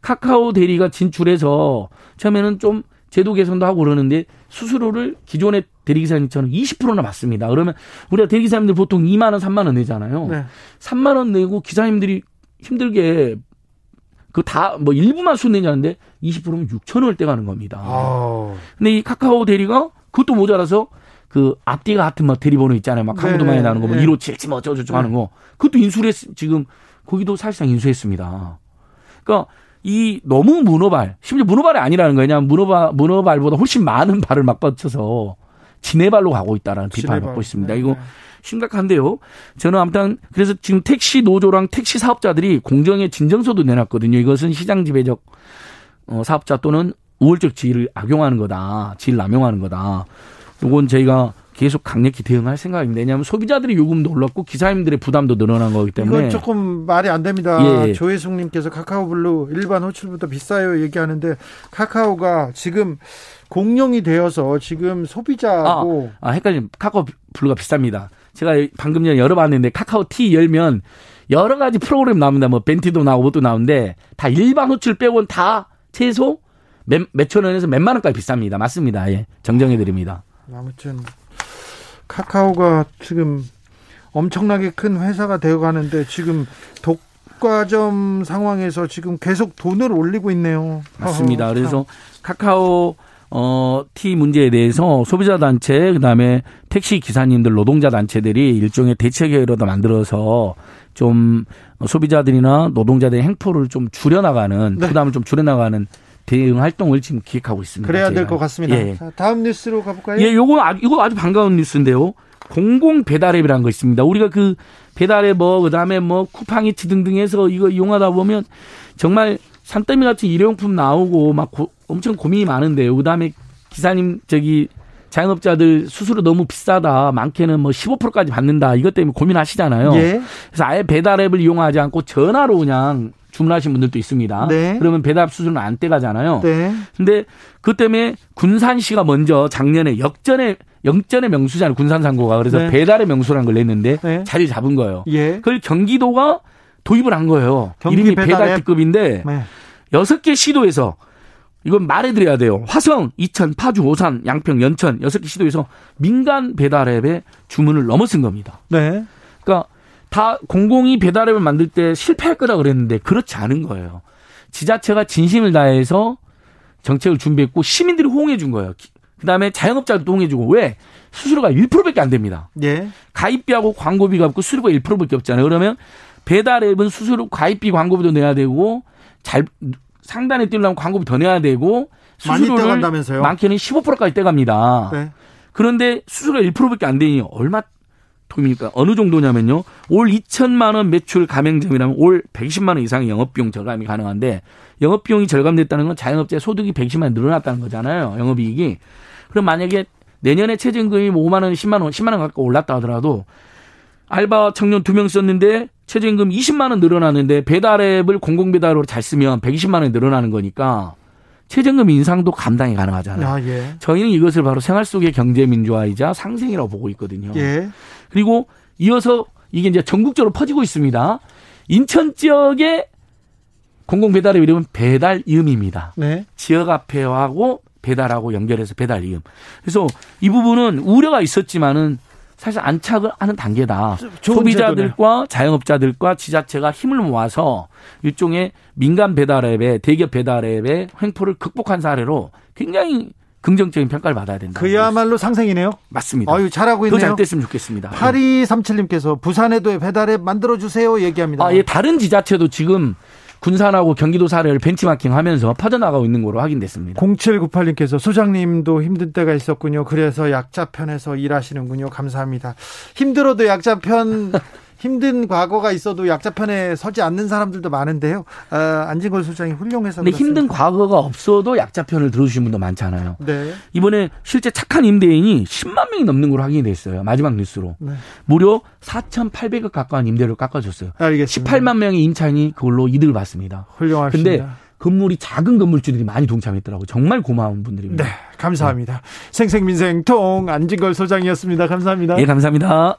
카카오 대리가 진출해서 처음에는 좀 제도 개선도 하고 그러는데 수수료를 기존의 대리기사님처럼 20%나 받습니다. 그러면 우리가 대리기사님들 보통 2만 원, 3만 원 내잖아요. 네. 3만 원 내고 기사님들이 힘들게 그 다 뭐 일부만 수 내냐는데 20%면 6천 원을 떼가는 겁니다. 아. 근데 이 카카오 대리가 그것도 모자라서 그 앞뒤가 같은 뭐 대리번호 있잖아요. 막 강도 네, 많이 나는 거, 뭐 네. 157, 뭐 어쩌고저쩌고 하는 거. 그것도 인수를 했, 지금 거기도 사실상 인수했습니다. 그러니까 이 너무 문어발, 심지어 문어발이 아니라는 거냐. 문어발, 문어발보다 훨씬 많은 발을 맞받쳐서 지네발로 가고 있다라는 비판을 받고 있습니다. 네, 이거 네. 심각한데요. 저는 아무튼 그래서 지금 택시 노조랑 택시 사업자들이 공정의 진정서도 내놨거든요. 이것은 시장 지배적 어, 사업자 또는 우월적 지위를 악용하는 거다. 지위를 남용하는 거다. 이건 저희가 계속 강력히 대응할 생각입니다. 왜냐하면 소비자들의 요금도 올랐고 기사님들의 부담도 늘어난 거기 때문에 이건 조금 말이 안 됩니다. 예. 조혜숙님께서 카카오블루 일반 호출보다 비싸요 얘기하는데 카카오가 지금 공룡이 되어서 지금 소비자하고 아, 아 헷갈림 카카오 블루가 비쌉니다. 제가 방금 전에 열어봤는데 카카오 티 열면 여러 가지 프로그램 나옵니다. 뭐 벤티도 나오고 뭐도 나오는데 다 일반 호출 빼고는 다 최소 몇, 몇천 원에서 몇만 원까지 비쌉니다. 맞습니다. 예. 정정해 드립니다. 아무튼 카카오가 지금 엄청나게 큰 회사가 되어 가는데 지금 독과점 상황에서 지금 계속 돈을 올리고 있네요. 맞습니다. 그래서 카카오 어, 티 문제에 대해서 소비자 단체, 그 다음에 택시 기사님들, 노동자 단체들이 일종의 대책회의로도 만들어서 좀 소비자들이나 노동자들의 행포를 좀 줄여나가는, 네. 부담을 좀 줄여나가는 대응 활동을 지금 기획하고 있습니다. 그래야 될 것 같습니다. 예. 자, 다음 뉴스로 가볼까요? 예, 요거 아주, 이거 아주 반가운 뉴스인데요. 공공 배달앱이라는 거 있습니다. 우리가 그 배달앱 뭐 그 다음에 뭐 쿠팡이츠 등등 해서 이거 이용하다 보면 정말 산더미 같은 일회용품 나오고 막 고, 엄청 고민이 많은데요. 그다음에 기사님 저기 자영업자들 수수료 너무 비싸다. 많게는 뭐 15%까지 받는다. 이것 때문에 고민하시잖아요. 예. 그래서 아예 배달앱을 이용하지 않고 전화로 그냥 주문하신 분들도 있습니다. 네. 그러면 배달 수수료는 안 떼가잖아요. 네. 근데 그 때문에 군산 시가 먼저 작년에 역전에 영전의 명수잖아요. 군산 상고가. 그래서 네. 배달의 명수라는 걸 냈는데 네. 자리 잡은 거예요. 예. 그걸 경기도가 도입을 한 거예요. 이름이 배달 특급인데 네. 여섯 개 시도에서 이건 말해드려야 돼요. 화성, 이천, 파주, 오산, 양평, 연천 여섯 개 시도에서 민간 배달앱에 주문을 넘어선 겁니다. 네. 그러니까 다 공공이 배달앱을 만들 때 실패할 거라 그랬는데 그렇지 않은 거예요. 지자체가 진심을 다해서 정책을 준비했고 시민들이 호응해 준 거예요. 그다음에 자영업자들도 호응해 주고 왜 수수료가 1%밖에 안 됩니다. 예. 가입비하고 광고비가 없고 수수료가 1%밖에 없잖아요. 그러면 배달 앱은 수수료 가입비 광고비도 내야 되고 잘 상단에 뛰려면 광고비 더 내야 되고 수수료를 많게는 15%까지 떼갑니다. 네. 그런데 수수료가 1%밖에 안 되니 얼마 돈입니까? 어느 정도냐면요. 올 2천만 원 매출 가맹점이라면 올 120만 원 이상의 영업비용 절감이 가능한데 영업비용이 절감됐다는 건 자영업자의 소득이 110만 원 늘어났다는 거잖아요. 영업이익이. 그럼 만약에 내년에 최저임금이 5만 뭐 원, 10만 원, 10만 원 가까이 올랐다 하더라도 알바 청년 두 명 썼는데 최저임금 20만 원 늘어나는데 배달앱을 공공배달으로 잘 쓰면 120만 원이 늘어나는 거니까 최저임금 인상도 감당이 가능하잖아요. 아, 예. 저희는 이것을 바로 생활 속의 경제 민주화이자 상생이라고 보고 있거든요. 예. 그리고 이어서 이게 이제 전국적으로 퍼지고 있습니다. 인천 지역의 공공 배달의 이름은 배달 이음입니다. 네. 지역 앞에하고 배달하고 연결해서 배달 이음. 그래서 이 부분은 우려가 있었지만은 사실 안착을 하는 단계다. 소비자들과 자영업자들과 지자체가 힘을 모아서 일종의 민간 배달앱의 대기업 배달앱의 횡포를 극복한 사례로 굉장히 긍정적인 평가를 받아야 된다. 그야말로 상생이네요. 맞습니다. 아유, 잘하고 있네요. 더잘 됐으면 좋겠습니다. 8237님께서 부산에도 배달앱 만들어 주세요 얘기합니다. 아, 예, 다른 지자체도 지금 군산하고 경기도 사례를 벤치마킹하면서 퍼져나가고 있는 거로 확인됐습니다. 0798님께서 소장님도 힘든 때가 있었군요. 그래서 약자 편에서 일하시는군요. 감사합니다. 힘들어도 약자 편 힘든 과거가 있어도 약자 편에 서지 않는 사람들도 많은데요. 아, 안진걸 소장이 훌륭해서. 근데 힘든 과거가 없어도 약자 편을 들어주신 분도 많잖아요. 네. 이번에 실제 착한 임대인이 10만 명이 넘는 걸로 확인이 됐어요. 마지막 뉴스로. 네. 무려 4,800억 가까운 임대료를 깎아줬어요. 알겠습니다. 18만 명의 임차인이 그걸로 이득을 받습니다. 훌륭하십니다. 근데 건물이 작은 건물주들이 많이 동참했더라고요. 정말 고마운 분들입니다. 네, 감사합니다. 네. 생생민생통 안진걸 소장이었습니다. 감사합니다. 예, 감사합니다.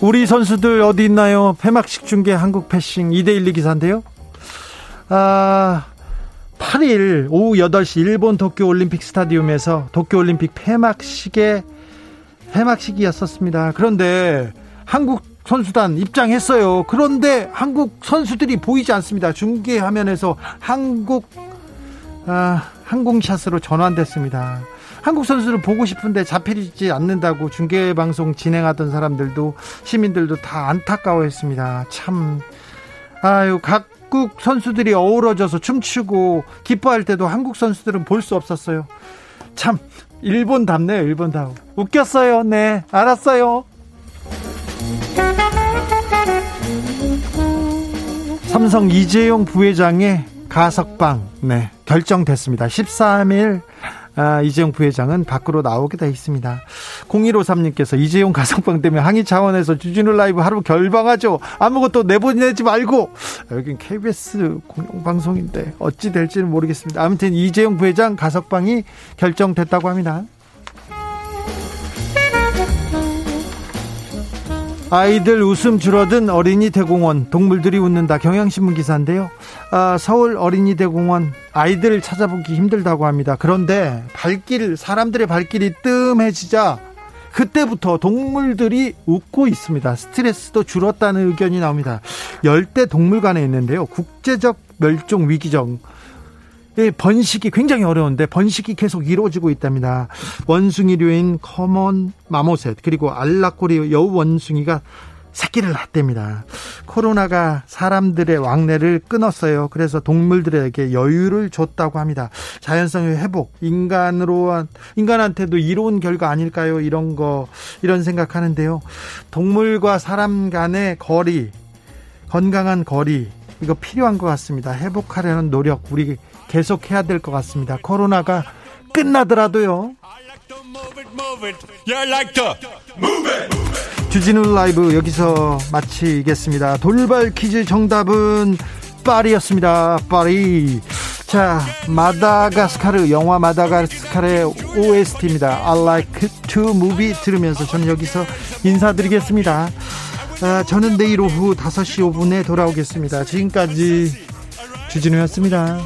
우리 선수들 어디 있나요? 폐막식 중계 한국 패싱 2대1 기사인데요. 아, 8일 오후 8시 일본 도쿄 올림픽 스타디움에서 도쿄 올림픽 폐막식에 폐막식이었었습니다. 그런데 한국 선수단 입장했어요. 그런데 한국 선수들이 보이지 않습니다. 중계 화면에서 한국 아, 항공샷으로 전환됐습니다. 한국 선수를 보고 싶은데 잡히지 않는다고 중계 방송 진행하던 사람들도 시민들도 다 안타까워했습니다. 참 아유 각국 선수들이 어우러져서 춤추고 기뻐할 때도 한국 선수들은 볼 수 없었어요. 참 일본 답네요. 일본 답. 웃겼어요. 네, 알았어요. 삼성 이재용 부회장의 가석방 네 결정됐습니다. 13일 아, 이재용 부회장은 밖으로 나오게 돼 있습니다. 0153님께서 이재용 가석방 때문에 항의 차원에서 주진우 라이브 하루 결방하죠. 아무것도 내보내지 말고 여긴 KBS 공영방송인데 어찌 될지는 모르겠습니다. 아무튼 이재용 부회장 가석방이 결정됐다고 합니다. 아이들 웃음 줄어든 어린이 대공원 동물들이 웃는다 경향신문 기사인데요. 아, 서울 어린이 대공원 아이들 찾아보기 힘들다고 합니다. 그런데 발길 사람들의 발길이 뜸해지자 그때부터 동물들이 웃고 있습니다. 스트레스도 줄었다는 의견이 나옵니다. 열대 동물관에 있는데요. 국제적 멸종 위기종 번식이 굉장히 어려운데 번식이 계속 이루어지고 있답니다. 원숭이류인 커먼 마모셋 그리고 알락꼬리 여우 원숭이가 새끼를 낳답니다. 코로나가 사람들의 왕래를 끊었어요. 그래서 동물들에게 여유를 줬다고 합니다. 자연성의 회복, 인간으로 인간한테도 이로운 결과 아닐까요? 이런 거 이런 생각하는데요. 동물과 사람 간의 거리, 건강한 거리 이거 필요한 것 같습니다. 회복하려는 노력 우리 계속 해야 될 것 같습니다. 코로나가 끝나더라도요. 주진우 라이브 여기서 마치겠습니다. 돌발 퀴즈 정답은 파리였습니다. 파리. 자, 마다가스카르 영화 마다가스카르의 OST입니다. I like to movie 들으면서 저는 여기서 인사드리겠습니다. 아, 저는 내일 오후 5시 5분에 돌아오겠습니다. 지금까지 주진우였습니다.